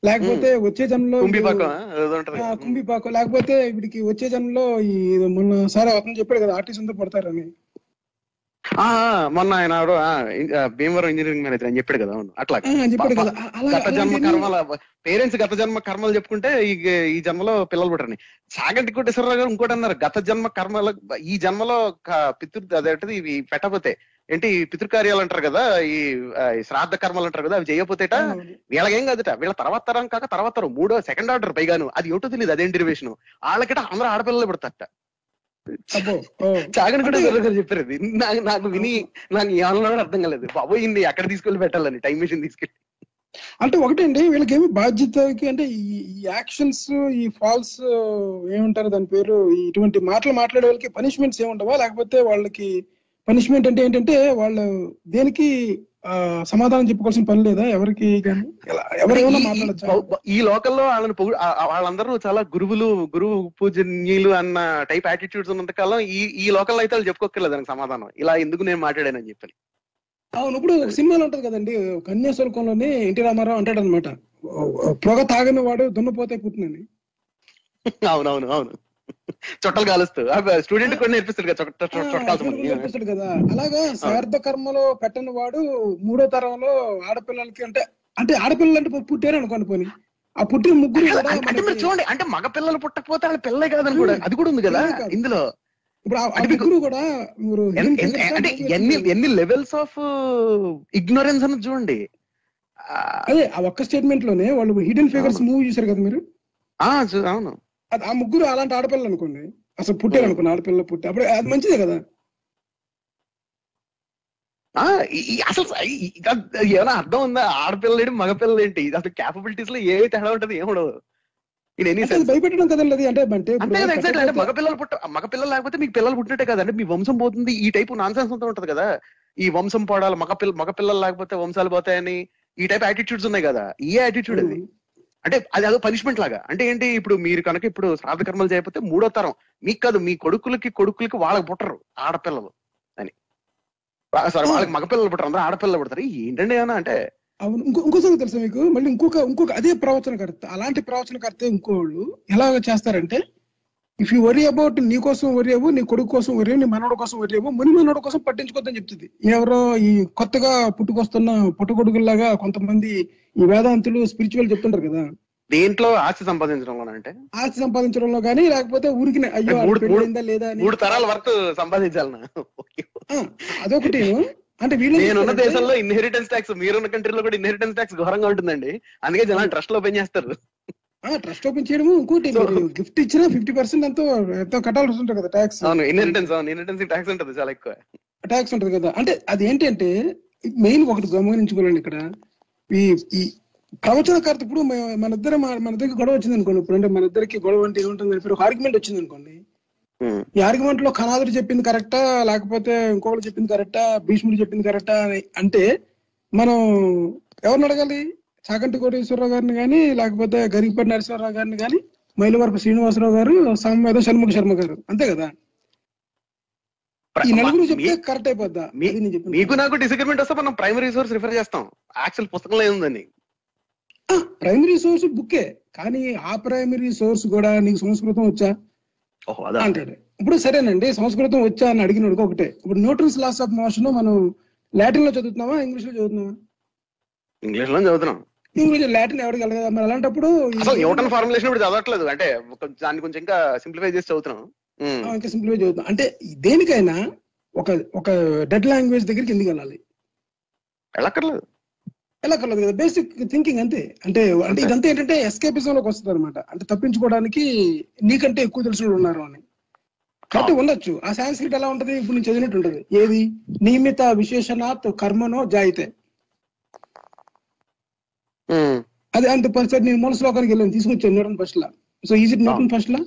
లేకపోతే వచ్చే ఆ, కుంభిపాకు లేకపోతే వీడికి వచ్చే జన్మలో ఈ మొన్న సార్ అతను చెప్పాడు కదా ఆర్టిస్ట్ అంతా పడతారని. మొన్న ఆయన భీమవరం ఇంజనీరింగ్ మేనేజర్ అని చెప్పాడు కదా అవును అట్లా గత జన్మ కర్మల పేరెంట్స్ గత జన్మ కర్మలు చెప్పుకుంటే ఈ జన్మలో పిల్లలు పుట్టరని చాగంటి కోటేశ్వరరావు గారు ఇంకోటి అన్నారు గత జన్మ కర్మల ఈ జన్మలో పితృ అదేంటిది ఇవి పెట్టకపోతే ఏంటి పితృకార్యాలు అంటారు కదా ఈ శ్రాద్ధ కర్మలు అంటారు కదా అవి చేయకపోతేట. వీళ్ళకేం కాదుట. వీళ్ళ తర్వాత తరం కాక తర్వాత తరం మూడో సెకండ్ ఆర్డర్ పైగాను. అది ఏమిటో తెలియదు అదేం డెరివేషన్ వాళ్ళకిట అందరూ ఆడపిల్లలు పుడతారట. అంటే- కోటేశ్వరరావు గారు చెప్పారు ఇది నాకు నాకు విని నాకు ఏమన్నా కూడా అర్థం కాలేదు. బాబోయ్ ఇన్ని ఎక్కడ తీసుకెళ్ళి పెట్టాలని టైం మెషిన్ తీసుకెళ్ళి. అంటే ఒకటండి వీళ్ళకేమి బాధ్యతకి అంటే ఈ యాక్షన్స్ ఈ ఫాల్స్ ఏమంటారు దాని పేరు ఈ ఇటువంటి మాటలు మాట్లాడే వాళ్ళకి పనిష్మెంట్స్ ఏముండవా? లేకపోతే వాళ్ళకి పనిష్మెంట్ అంటే ఏంటంటే వాళ్ళు దేనికి సమాధానం చెప్పుకోవాల్సిన పని లేదా? ఎవరికి ఈ- లోకల్లో వాళ్ళని వాళ్ళందరూ చాలా గురువులు గురువు పూజనీయులు అన్న టైప్ యాటిట్యూడ్స్ ఉన్నంత కాలం ఈ ఈ లోకల్లో అయితే వాళ్ళు చెప్పుకోకర్లేదు దానికి సమాధానం. ఇలా ఎందుకు నేను మాట్లాడానని చెప్పి అవును ఇప్పుడు సినిమాలో ఉంటది కదండి కన్యాశుల్కంలోని ఎన్టీ రామారావు అంటాడు అనమాట పొగ తాగని వాడు దున్నపోతే పుట్టినని అవునవును అవును. చుట్టలు కాలుస్తూ. స్టూడెంట్ కూడా నేర్పిస్తాడు కదా. చెప్పేస్తాడు కదా. అలాగా శారద కర్మలో పెట్టని వాడు మూడో తరంలో ఆడపిల్లలకి అంటే అంటే ఆడపిల్లలు అంటే పుట్టారు అనుకోండి పోని. ఆ పుట్టిన ముగ్గురు అంటే మీరు చూడండి అంటే మగ పిల్లలు పుట్టకపోతే వాళ్ళ పిల్లలే కాదని కూడా అది కూడా ఉంది కదా. ఇందులో. ఇప్పుడు కూడా మీరు? అంటే ఎన్ని ఎన్ని లెవెల్స్ ఆఫ్ ఇగ్నోరెన్స్ అన్నది చూడండి. అదే ఆ ఒక్క స్టేట్మెంట్లోనే వాళ్ళు హిడెన్ ఫిగర్స్ మూవ్ చూసారు కదా మీరు? ఆ, అవును. అది ఆ ముగ్గురు అలాంటి ఆడపిల్లలు అనుకోండి. అసలు పుట్టారు అనుకోండి ఆడపిల్ల పుట్టి అప్పుడు అది మంచిదే కదా. అసలు ఏమైనా అర్థం ఉందా? ఆడపిల్లలు ఏంటి మగపిల్లలు ఏంటి? ఇది అసలు క్యాపబిలిటీస్లో ఏ తేడా ఉంటది ఏముండదు భయపెట్టడం కదండి అంటే అంటే ఎగ్జాక్ట్లీ అంటే పెట్టకపోతే- మగపిల్లలు పుట్ట మగపిల్లలు లేకపోతే మీకు పిల్లలు పుట్టినట్టే కదా. అంటే మీ వంశం పోతుంది ఈ టైపు నాన్ సెన్స్ అంతా ఉంటది కదా. ఈ వంశం పోడాలి మగపిల్ల మగపిల్లలు లేకపోతే వంశాలు పోతాయని ఈ టైప్ యాటిట్యూడ్స్ ఉన్నాయి కదా. ఈ యాటిట్యూడ్ అది. అంటే అది అదో పనిష్మెంట్ లాగా. అంటే ఏంటి? ఇప్పుడు మీరు కనుక ఇప్పుడు శ్రాద్ధ కర్మలు చేయకపోతే మూడో తరం. మీకు కాదు మీ కొడుకులకి కొడుకులకి వాళ్ళకి పుట్టరు ఆడపిల్లలు అని. సారీ వాళ్ళకి మగపిల్లలు పుట్టరు అందరూ ఆడపిల్లలు పుడతారు. ఏంటండి ఏమన్నా అంటే? అవును. ఇంకో ఇంకో సంగతి తెలుసా మీకు? మళ్ళీ ఇంకొక ఇంకొక అదే ప్రవచనకర్త అలాంటి ప్రవచనకర్త ఇంకోళ్ళు ఎలాగ చేస్తారంటే ఇఫ్ యూ వరీ అబౌట్ నీ కోసం వరి అవ్వు నీ కొడుకు కోసం వరి నీ మనవడు కోసం వరి అవ్వు ముని మనవడు కోసం పట్టించుకోద్దని చెప్తుంది. ఎవరో ఈ కొత్తగా పుట్టుకొస్తున్న పుట్టుకొడుకుల్లాగా కొంతమంది ఈ వేదాంతులు స్పిరిచువల్ చెప్తుంటారు కదా. దేంట్లో ఆస్తి సంపాదించడంలో అంటే? ఆస్తి సంపాదించడంలో కానీ లేకపోతే ఊరికి అయ్యో లేదా అని. మూడు తరాల వరకు సంపాదించాలనా? ఆ, అదొకటి. అంటే వీళ్ళు నేనున్న దేశంలో ఇన్హెరిటెన్స్ ట్యాక్స్ మీరున్న కంట్రీలో కూడా ఇన్హెరిటెన్స్ ట్యాక్స్ ఘోరంగా ఉంటుందండి. అందుకే జనాలు ట్రస్ట్లో ఓపెన్ చేస్తారు. ట్రస్ట్ ఓపెన్ చేయడము ఇంకోటి గిఫ్ట్ ఇచ్చినా ఫిఫ్టీ పర్సెంట్ ఎంతో ఎంతో కట్టాల్సి ఉంటుంది కదా ట్యాక్స్ అవును ఇన్హెరిటెన్స్ అవును ఇన్హెరిటెన్స్ ట్యాక్స్ ఉంటుంది చాలా ఎక్కువ. ట్యాక్స్ ఉంటుంది కదా. అంటే అది ఏంటంటే మెయిన్ ఒకటి గమనించుకోవాలండి ఇక్కడ. ఈ ఈ ప్రవచనకర్త ఇప్పుడు మన ఇద్దరు మన ఇద్దరికి గొడవ వచ్చింది అనుకోండి ఇప్పుడు అంటే మన ఇద్దరికి గొడవ అంటే ఏముంటుంది అని ఒక ఆర్గ్యుమెంట్ వచ్చింది అనుకోండి. ఈ ఆర్గ్యుమెంట్లో కనాదుడు చెప్పింది కరెక్టా లేకపోతే ఇంకొకరు చెప్పింది కరెక్టా భీష్ముడు చెప్పింది కరెక్టా అని అంటే మనం ఎవరిని అడగాలి? చాకంటి కోటేశ్వరరావు గారిని కానీ లేకపోతే గరిగిపట్టి నరసింహారావు గారిని కానీ మైలవరపు శ్రీనివాసరావు గారు సామవేద షణ్ముఖ శర్మ గారు అంతే కదా? ఈ నలుగురు చెప్తే మీ- కరెక్ట్ అయిపోద్దా. మీకు నాకు డిసగ్రిమెంట్ వస్తే మనం ప్రైమరీ సోర్స్ రిఫర్ చేస్తాం. యాక్చువల్ పుస్తకంలో ఏముందని ప్రైమరీ సోర్స్ బుక్కే కానీ ఆ ప్రైమరీ సోర్స్ కూడా నీకు సంస్కృతం వచ్చా? అంటాడు. ఇప్పుడు సరేనండి సంస్కృతం వచ్చా అని అడిగినోడు ఒకటే ఇప్పుడు న్యూట్రన్స్ లాస్ ఆఫ్ మోషన్ మనం లాటిన్లో చదువుతున్నావా ఇంగ్లీష్లో చదువుతున్నావా? ఇంగ్లీష్లో చదువుతున్నాం. ఇంగ్లీష్ లాటిన్ ఎవరికి వెళ్ళదు మరి అలాంటప్పుడు అసలు న్యూటన్ ఫార్ములేషన్ ఇప్పుడు చదవట్లేదు. అంటే దాన్ని కొంచెం ఇంకా సింప్లిఫై చేసి చదువుతున్నాం ఇంకా సింపుల్గా చదువుతాం అంటే దేనికైనా ఒక ఒక డెడ్ లాంగ్వేజ్ దగ్గరికి ఎందుకు వెళ్ళాలి? వెళ్ళక్కర్లేదు. ఎలా కలదు కదా? బేసిక్ థింకింగ్ అంతే. అంటే అంటే ఇదంతా ఏంటంటే ఎస్కేపిజం లోకి వస్తుంది అనమాట అంటే తప్పించుకోవడానికి నీకంటే ఎక్కువ తెలిసిన వాళ్ళు ఉన్నారు అని. కాబట్టి ఉండొచ్చు. ఆ సాంస్క్రిట్ ఎలా ఉంటది? ఇప్పుడు నేను చదివినట్టు ఉంటది. ఏది? నియమిత విశేషణాత్ కర్మనో జాయితే. అది అంత పరిస్థితి నేను మూల శ్లోకానికి వెళ్ళాను తీసుకొచ్చాను Newton first law so is it Newton first law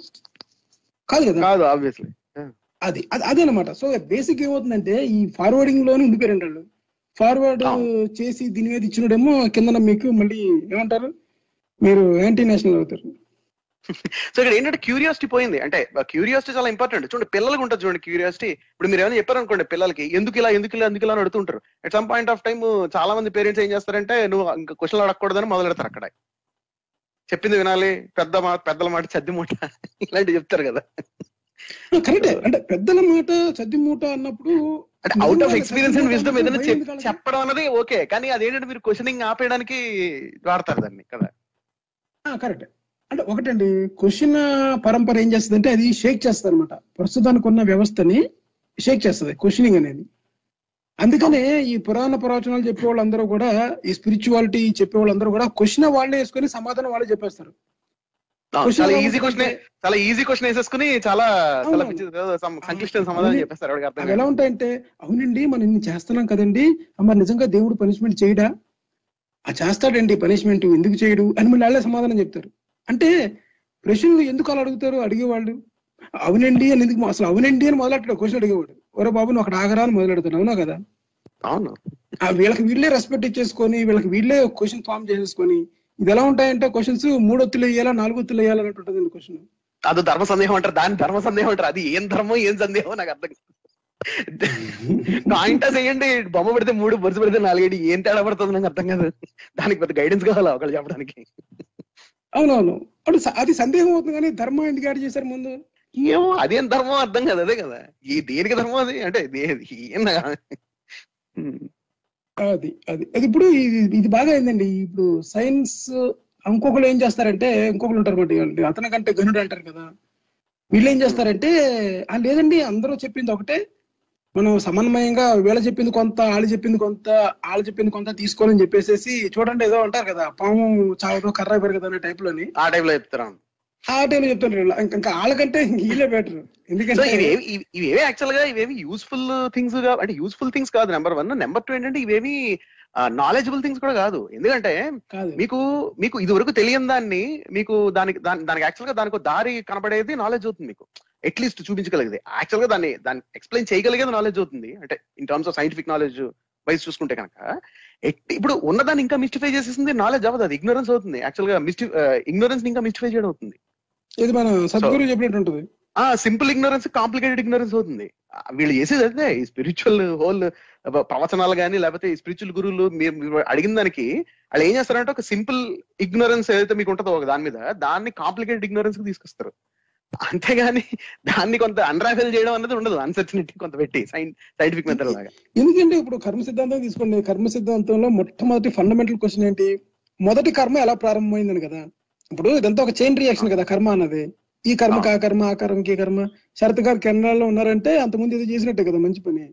కాదు కదా. కాదు ఆబ్వియస్లీ అది అది అదే అనమాట సో బేసిక్ ఏమవుతుందంటే ఈ ఫార్వర్డింగ్లోనే ఉండిపోయారండి వాళ్ళు. ఫార్వర్డ్. చేసి దీని మీద ఇచ్చినడేమో కింద మీకు మళ్ళీ ఏమంటారు? మీరు యాంటీ నేషనల్ అవుతారు. సో ఇక్కడ ఏంటంటే క్యూరియాసిటీ పోయింది. అంటే క్యూరియాసిటీ చాలా ఇంపార్టెంట్ చూడండి పిల్లలకు ఉంటుంది చూడండి క్యూరియాసిటీ ఇప్పుడు మీరు ఏమైనా చెప్పారు అనుకోండి పిల్లలకి ఎందుకు ఇలా ఎందుకు ఇలా ఎందుకు ఇలా అని అడుగుతుంటారు. At some point of time చాలా మంది పేరెంట్స్ ఏం చేస్తారంటే నువ్వు ఇంకా క్వశ్చన్ అడగకూడదని మొదలెడతారు అక్కడ. చెప్పింది వినాలి. పెద్ద మా పెద్దల మాట చద్ది మూట ఇలాంటివి చెప్తారు కదా. కరెక్టే. అంటే పెద్దల మాట చద్ది మూట అన్నప్పుడు అంటే out of experience and wisdom మూట ఏదైనా చెప్పడం అన్నది ఓకే. కానీ అదేంటంటే మీరు క్వశ్చనింగ్ ఆపేయడానికి వాడతారు దాన్ని కదా. కరెక్ట్. అంటే ఒకటండి క్వశ్చన్ పరంపర ఏం చేస్తుంది అంటే అది షేక్ చేస్తుంది అనమాట ప్రస్తుతానికి ఉన్న వ్యవస్థని షేక్ చేస్తుంది క్వశ్చనింగ్ అనేది. అందుకనే ఈ పురాణ ప్రవచనాలు చెప్పే వాళ్ళందరూ కూడా ఈ స్పిరిచువాలిటీ చెప్పే వాళ్ళందరూ కూడా క్వశ్చన్ వాళ్ళే వేసుకొని సమాధానం వాళ్ళే చెప్పేస్తారు. చాలా ఈజీ క్వశ్చన్ చాలా ఈజీ క్వశ్చన్ వేసేసుకుని చాలా సమాధానం. చెప్పేస్తారు అర్థం ఎలా. ఉంటాయంటే అవునండి మనం ఇన్ని చేస్తున్నాం కదండి మరి నిజంగా దేవుడు పనిష్మెంట్ చేయడా? ఆ చేస్తాడండి పనిష్మెంట్ ఎందుకు చేయడు అని మళ్ళీ వాళ్ళే సమాధానం చెప్తారు. అంటే ప్రశ్నలు ఎందుకు అలా అడుగుతారు? అడిగేవాళ్ళు. అవునండి అని ఎందుకు అసలు అవునండి అని మొదలెట్టాడు క్వశ్చన్ అడిగేవాడు. ఒరే బాబు నువ్వు అక్కడ ఆగరా అని మొదలెడతాడు అవునా కదా? అవును. వీళ్ళకి వీళ్ళే రెస్పెక్ట్ ఇచ్చేసుకొని వీళ్ళకి వీళ్ళే క్వశ్చన్ ఫామ్ చేసేసుకొని ఇది ఎలా ఉంటాయంటే క్వశ్చన్స్ మూడొత్తులు వేయాలా నాలుగొత్తులు వేయాలా అన్నట్టు ఉంటుంది క్వశ్చన్ అది ధర్మ సందేహం అంటారు. దాని ధర్మ సందేహం అంటారు. అది ఏం ధర్మం ఏం సందేహం నాకు అర్థం కాయింటాస్ వేయండి బొమ్మ పెడితే మూడు బొరుసు పెడితే నాలుగేడు ఏం తేడా పడుతుంది నాకు అర్థం కాదు. దానికి పెద్ద గైడెన్స్ కావాలా ఒకళ్ళు చెప్పడానికి? అవునవును. అప్పుడు అది సందేహం అవుతుంది కానీ ధర్మం ఎందుకు యాడ్ చేశారు ముందు? ఏమో అదేం ధర్మం అర్థం కాదు అదే కదా. ఈ దేనికి ధర్మం అది? అంటే. అది అది. అది ఇప్పుడు ఇది బాగా అయిందండి. ఇప్పుడు సైన్స్ ఇంకొకరు ఏం చేస్తారంటే ఇంకొకరు ఉంటారు మాట అతని కంటే గనుడు అంటారు కదా. వీళ్ళు ఏం చేస్తారంటే ఆ లేదండి అందరూ చెప్పింది ఒకటే. మనం సమన్వయంగా వీళ్ళ చెప్పింది కొంత వాళ్ళు చెప్పింది కొంత వాళ్ళు చెప్పింది కొంత తీసుకోవాలని చెప్పేసేసి చూడండి ఏదో అంటారు కదా పాము చావదు కర్ర పెరగదు అనే టైప్లోని. ఆ టైప్లో చెప్తారు? ఆ టైంలో చెప్తారు వీళ్ళు. ఇంకా వాళ్ళకంటే వీళ్ళే బెటర్ ఎందుకంటే ఇవేవి ఇవి- ఇవేవి యాక్చువల్గా ఇవేవి యూస్ఫుల్ థింగ్స్ అంటే యూస్ఫుల్ థింగ్స్ కాదు నెంబర్ వన్ నెంబర్ టూ ఏంటంటే ఇవేవి నాలెడ్జబుల్ థింగ్స్ కూడా కాదు. ఎందుకంటే మీకు మీకు ఇది వరకు తెలియని దాన్ని మీకు దానికి దాని- దానికి యాక్చువల్గా దానికి ఒక దారి కనబడేది నాలెడ్జ్ అవుతుంది మీకు. అట్లీస్ట్ చూపించగలిగేది. యాక్చువల్గా దాన్ని దాన్ని ఎక్స్ప్లెయిన్ చేయగలిగేది నాలెడ్జ్ అవుతుంది. అంటే in terms of scientific knowledge wise చూసుకుంటే కనుక ఇప్పుడు ఉన్నదాన్ని ఇంకా మిస్టిఫై చేసేసింది నాలెడ్జ్ అవ్వదు. అది ఇగ్నోరెన్స్ అవుతుంది. యాక్చువల్గా మిస్టి ఇగ్నోరెన్స్ ఇంకా మిస్టిఫై చేయడం అవుతుంది. ఇది మన సద్గురు చెప్పినట్టు ఉంటుంది. ఆ సింపుల్ ఇగ్నోరెన్స్ కాంప్లికేటెడ్ ఇగ్నోరెన్స్ అవుతుంది. వీళ్ళు చేసేది అదే ఈ స్పిరిచువల్ హోల్ ప్రవచనాలు కానీ లేకపోతే ఈ స్పిరిచువల్ గురువులు మీరు మీరు అడిగిన దానికి వాళ్ళు ఏం చేస్తారంటే ఒక సింపుల్ ఇగ్నోరెన్స్ ఏదైతే మీకు ఉంటుందో ఒక దాని మీద దాన్ని కాంప్లికేటెడ్ ఇగ్నోరెన్స్కి తీసుకొస్తారు. అంతేగాని దాన్ని కొంత అన్రాఫెల్ చేయడం అనేది ఉండదు అన్సర్టనిటీ కొంత పెట్టి సైంటిఫిక్ మెథడ్ లాగా. ఎందుకంటే ఇప్పుడు కర్మ సిద్ధాంతం తీసుకోండి. కర్మ సిద్ధాంతంలో మొట్టమొదటి ఫండమెంటల్ క్వశ్చన్ ఏంటి? మొదటి కర్మ ఎలా ప్రారంభమైందని కదా. ఇప్పుడు ఇదంతా ఒక చైన్ రియాక్షన్ కదా కర్మ అన్నది. ఈ కర్మకి ఆ. కర్మ ఆ కర్మకి ఈ కర్మ. శరత్ గారు కెనడాలో ఉన్నారంటే అంతకుముందు ఇది చేసినట్టే కదా మంచి పని.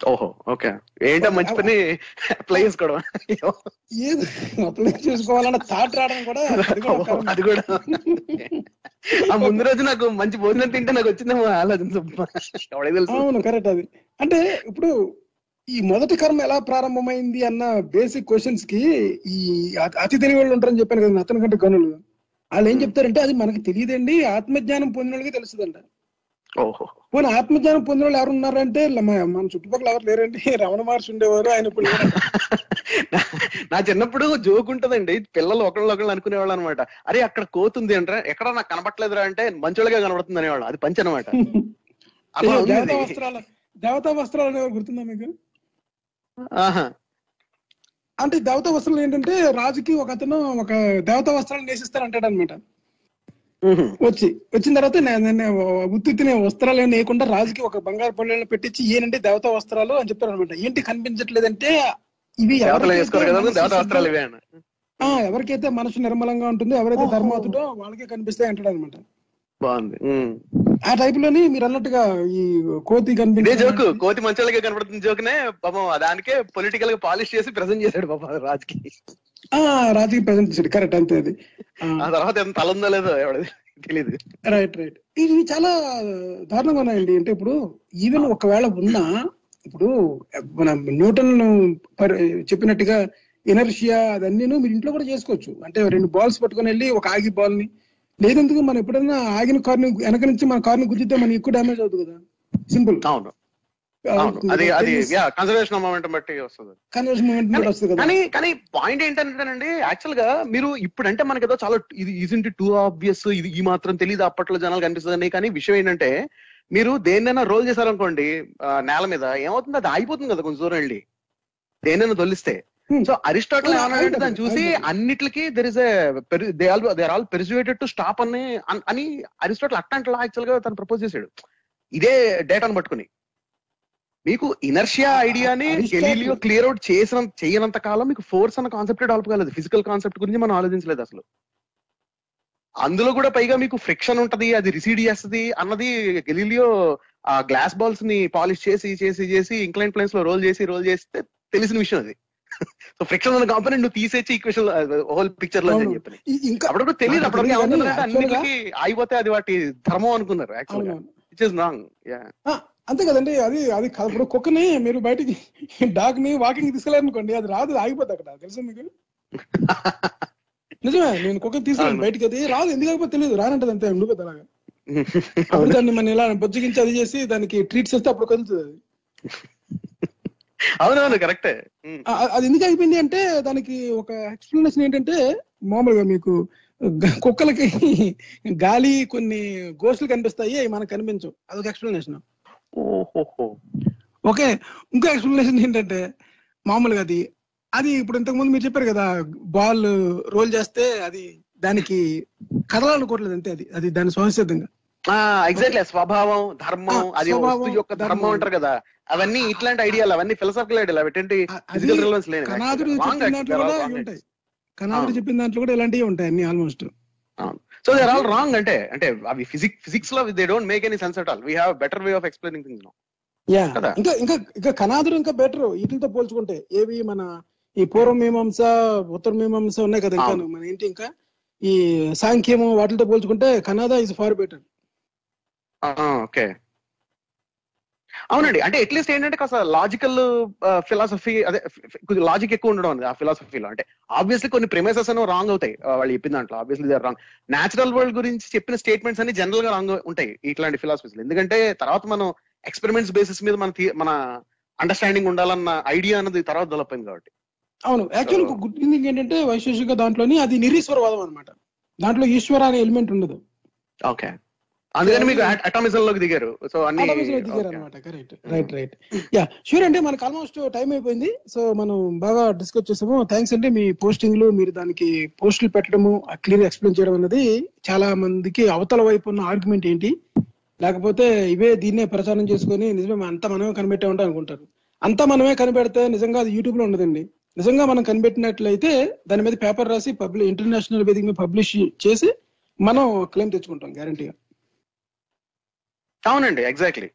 ఓహో ఓకే. ఏంటో మంచి పని అప్లై చేసుకోవడం. ఏది? అప్లై చేసుకోవాలన్న థాట్ రావడం కూడా అది కూడా ఆ ముందు రోజు నాకు మంచి భోజనం తింటే నాకు వచ్చిందేమో ఆలోచన అవును కరెక్ట్ అది. అంటే ఇప్పుడు ఈ మొదటి కర్మ ఎలా ప్రారంభమైంది అన్న బేసిక్ క్వశ్చన్స్కి ఈ అతి- అతి తెలివి వాళ్ళు ఉంటారని చెప్పాను కదా అతని కంటే గనులు. వాళ్ళు ఏం చెప్తారంటే అది మనకి తెలియదండి ఆత్మజ్ఞానం పొందిన వాళ్ళకి తెలుస్తుందంట ఓహో పోనీ ఆత్మజ్ఞానం పొందిన వాళ్ళు ఎవరు ఉన్నారంటే ల- మన చుట్టుపక్కల ఎవరు లేరండి రమణ మహర్షి ఉండేవారు ఆయన ఇప్పుడు. నా- చిన్నప్పుడు జోక్ ఉంటదండి పిల్లలు ఒకళ్ళు ఒకళ్ళు అనుకునేవాళ్ళు అనమాట అరే అక్కడ కోతుంది అంటే ఎక్కడ నాకు కనపట్లేదురా అంటే మంచోళ్ళగా కనబడుతుంది అనేవాళ్ళు అది పంచ్ అనమాట దేవతా. వస్త్రాలు దేవతా వస్త్రాలు అనేవారు గుర్తుందా మీకు ఆహా. అంటే దేవతా వస్త్రాలు ఏంటంటే రాజుకి ఒక అతను ఒక దేవతా వస్త్రాలు నేసిస్తారు అంటాడు అనమాట. వచ్చి వచ్చిన తర్వాత ఉత్తిన వస్త్రాలు ఏమి వేయకుండా రాజుకి ఒక బంగారు పళ్ళెలను పెట్టించి ఏనంటే దేవతా వస్త్రాలు అని చెప్తారు అనమాట ఏంటి కనిపించట్లేదంటే ఇవి ఎవరికైతే మనసు నిర్మలంగా ఉంటుందో ఎవరైతే. ధర్మాతుడో వాళ్ళకే కనిపిస్తాయి అంటాడు అనమాట బాగుంది. ఆ టైప్లోని మీరు అన్నట్టుగా ఈ కోతి కనిపించే జోక్ కోతి మంచోళ్ళగా కనబడుతుంది జోక్ నే పాపం దానికే పొలిటికల్గా పాలిష్ చేసి ప్రెజెంట్ చేశాడు పాపం రాజుకి. ఆ రాజుకి ప్రజెంట్ చేశాడు. కరెక్ట్ అంతే అది. ఆ. తర్వాత ఎంత తల ఉందో లేదో ఎవడది తెలియదు రైట్ రైట్ ఇది చాలా దారుణంగా ఉన్నాయండి. అంటే ఇప్పుడు ఈవెన్ ఒకవేళ ఉన్నా ఇప్పుడు మన న్యూటన్ చెప్పినట్టుగా ఎనర్షియా అదన్నీ మీరు ఇంట్లో కూడా చేసుకోవచ్చు. అంటే రెండు బాల్స్ పట్టుకొని వెళ్ళి ఒక ఆగి బాల్ని లేదందుకు మనం ఎప్పుడైనా ఆగిన కార్ని వెనక నుంచి మన కార్ని గుద్దితే మనకి ఎక్కువ డ్యామేజ్ అవుతుంది కదా? సింపుల్ అవును. అది అది యా కన్సర్వేషన్ మూమెంట్ బట్టి వస్తుంది. మూమెంట్ వస్తుంది కదా? కానీ కానీ పాయింట్ ఏంటంటేనండి యాక్చువల్గా మీరు ఇప్పుడంటే మనకి ఏదో చాలా ఇది ఈజీ టూ ఆబ్వియస్ ఇది ఈ మాత్రం తెలియదు అప్పట్లో జనాలు కనిపిస్తుంది కానీ విషయం ఏంటంటే మీరు దేన్నైనా రోల్ చేశారనుకోండి నేల మీద ఏమవుతుంది? అది ఆగిపోతుంది కదా కొంచెం దూరం వెళ్ళి. దేన్నైనా Hmm. సో అరిస్టాటిల్ Hmm, ఏమన్నాడంటే దాన్ని చూసి. అన్నిటికి there is they all they are all persuaded to stop అని అన్- అరిస్టాటిల్ అట్టంటలా యాక్చువల్గా తను ప్రపోజ్ చేశాడు. ఇదే డేటాను పట్టుకుని. మీకు ఇనర్షియా ఐడియాని గెలీలియో క్లియర్ అవుట్ చేసిన చేయనంత కాలం మీకు ఫోర్స్ అన్న కాన్సెప్ట్ డెవలప్ కాలేదు. ఫిజికల్ కాన్సెప్ట్ గురించి మనం ఆలోచించలేదు అసలు. అందులో కూడా పైగా మీకు ఫ్రిక్షన్ ఉంటది అది రిసీడ్ చేస్తది అన్నది గెలీలియో ఆ గ్లాస్ బాల్స్ని పాలిష్ చేసి చేసి చేసి ఇంక్లైన్ ప్లేన్స్లో రోల్ చేసి రోల్ చేస్తే తెలిసిన విషయం అది. సో ఫ్రిక్షన్ అన్న కాంపోనెంట్ నువ్వు తీసేసి ఈక్వేషన్ హోల్ పిక్చర్లో అని. చెప్పి ఇంకా అప్పుడు తెలియదు అప్పుడు అన్నిటికీ ఆగిపోతే అది వాటి ధర్మం అనుకున్నారు యాక్చువల్గా అవునవును. ఇట్ ఇస్ రాంగ్ యా అంతే కదండి అది అది. ఇప్పుడు కుక్కని మీరు బయటికి డాగ్ని వాకింగ్ తీసుకెళ్ళారనుకోండి అది రాదు అది ఆగిపోతుంది అక్కడ తెలుసా మీకు నిజమే నేను కుక్కని తీసుకెళ్ళాను. బయటికి అది రాదు ఎందుకు తెలియదు రానంటది అంతే ఉండిపోతుంది అలాగా అప్పుడు దాన్ని మన ఇలా బొజ్జగించి అది చేసి దానికి ట్రీట్ చేస్తే అప్పుడు కదులుతుంది అది అవునవును కరెక్టే. అది ఎందుకు అయిపోయింది అంటే దానికి ఒక ఎక్స్ప్లెనేషన్ ఏంటంటే మామూలుగా మీకు కుక్కలకి గాలి కొన్ని గోసులు కనిపిస్తాయి అవి మనకు కనిపించవు. అదొక ఎక్స్ప్లెనేషన్ ఓహోహో. ఓకే ఇంకో ఎక్స్ప్లెనేషన్ ఏంటంటే మామూలుగా అది అది ఇప్పుడు ఇంతకు ముందు మీరు చెప్పారు కదా బాల్ రోల్ చేస్తే అది దానికి కదలాలనుకోవట్లేదు అంతే అది అది దాని స్వహసిద్ధంగా ఎగ్జాక్ట్లీ స్వభావం ధర్మం అది వస్తువు యొక్క ధర్మం. అంటారు కదా. అవన్నీ ఇట్లాంటి ఐడియాలు అవన్నీ ఫిలసాఫికల్ ఐడియాలు ఎటువంటి ఫిజికల్ రిలవెన్స్ కనాదుడు చెప్పిన దాంట్లో కూడా ఉంటాయి. కనాదుడు. చెప్పిన దాంట్లో కూడా ఇలాంటివి ఉంటాయి అన్ని almost so they are all wrong అంటే అంటే అవి ఫిజిక్స్ ఫిజిక్స్లో they don't make any sense at all we have better way of explaining things yeah కదా? ఇంకా ఇంకా ఇంకా కనాదుడు ఇంకా బెటర్ వీటితో పోల్చుకుంటే ఏవి మన ఈ పూర్వ మీమాంస ఉత్తర మీమాంస ఉన్నాయి కదా ఇంకా. మన ఏంటి ఇంకా? ఈ సాంఖ్యము వాటితో పోల్చుకుంటే Kanada is far better okay. అవునండి. అంటే అట్లీస్ట్ ఏంటంటే కాస్త లాజికల్ ఫిలాసఫీ అదే లాజిక్ ఎక్కువ ఉండడం ఉంది ఆ ఫిలాసఫీలో అంటే ఆబ్వియస్లీ కొన్ని ప్రిమైసెస్ అని రాంగ్ అవుతాయి. వాళ్ళు చెప్పిన దాంట్లో. Obviously they wrong natural world గురించి చెప్పిన స్టేట్మెంట్స్ అన్ని జనరల్గా రాంగ్ ఉంటాయి ఇట్లాంటి ఫిలాసఫీస్ ఎందుకంటే తర్వాత మనం ఎక్స్పెరిమెంట్స్ బేసిస్ మీద మన మన అండర్స్టాండింగ్ ఉండాలన్న ఐడియా అన్నది తర్వాత డెవలప్ అయింది కాబట్టి. అవును. యాక్చువల్ గుడ్ థింగ్ ఏంటంటే వైశేషిక దాంట్లోని అది నిరీశ్వరవాదం అన్నమాట. దాంట్లో ఈశ్వర అనే ఎలిమెంట్ ఉండదు. ఓకే అందుకని మీకు అటామిజం లోకి దిగారు. సో అన్ని దిగారు. అనమాట correct right right yeah sure అంటే మనకు ఆల్మోస్ట్ టైం అయిపోయింది. సో మనం బాగా డిస్కస్ చేసాము. థ్యాంక్స్ అంటే మీ పోస్టింగ్లు మీరు దానికి పోస్టులు పెట్టడము క్లియర్ ఎక్స్ప్లెయిన్ చేయడం అనేది చాలా మందికి అవతల వైపు ఉన్న ఆర్గ్యుమెంట్ ఏంటి? లేకపోతే ఇవే దీన్నే ప్రచారం చేసుకొని నిజమే అంతా మనమే కనిపెట్టే ఉంటాం అనుకుంటారు. అంతా మనమే కనిపెడితే నిజంగా అది యూట్యూబ్లో ఉండదండి. నిజంగా మనం కనిపెట్టినట్లయితే దాని మీద పేపర్ రాసి పబ్లిక్ ఇంటర్నేషనల్ వేదిక మీద పబ్లిష్ చేసి మనం క్లెయిమ్ తెచ్చుకుంటాం గ్యారంటీగా అవునండి ఎగ్జాక్ట్లీ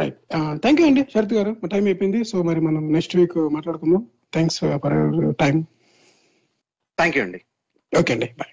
రైట్ థ్యాంక్ యూ అండి శరత్ గారు. టైం అయిపోయింది. సో మరి మనం నెక్స్ట్ వీక్ మాట్లాడుకుందాం. Thanks for time thank you అండి. ఓకే అండి బాయ్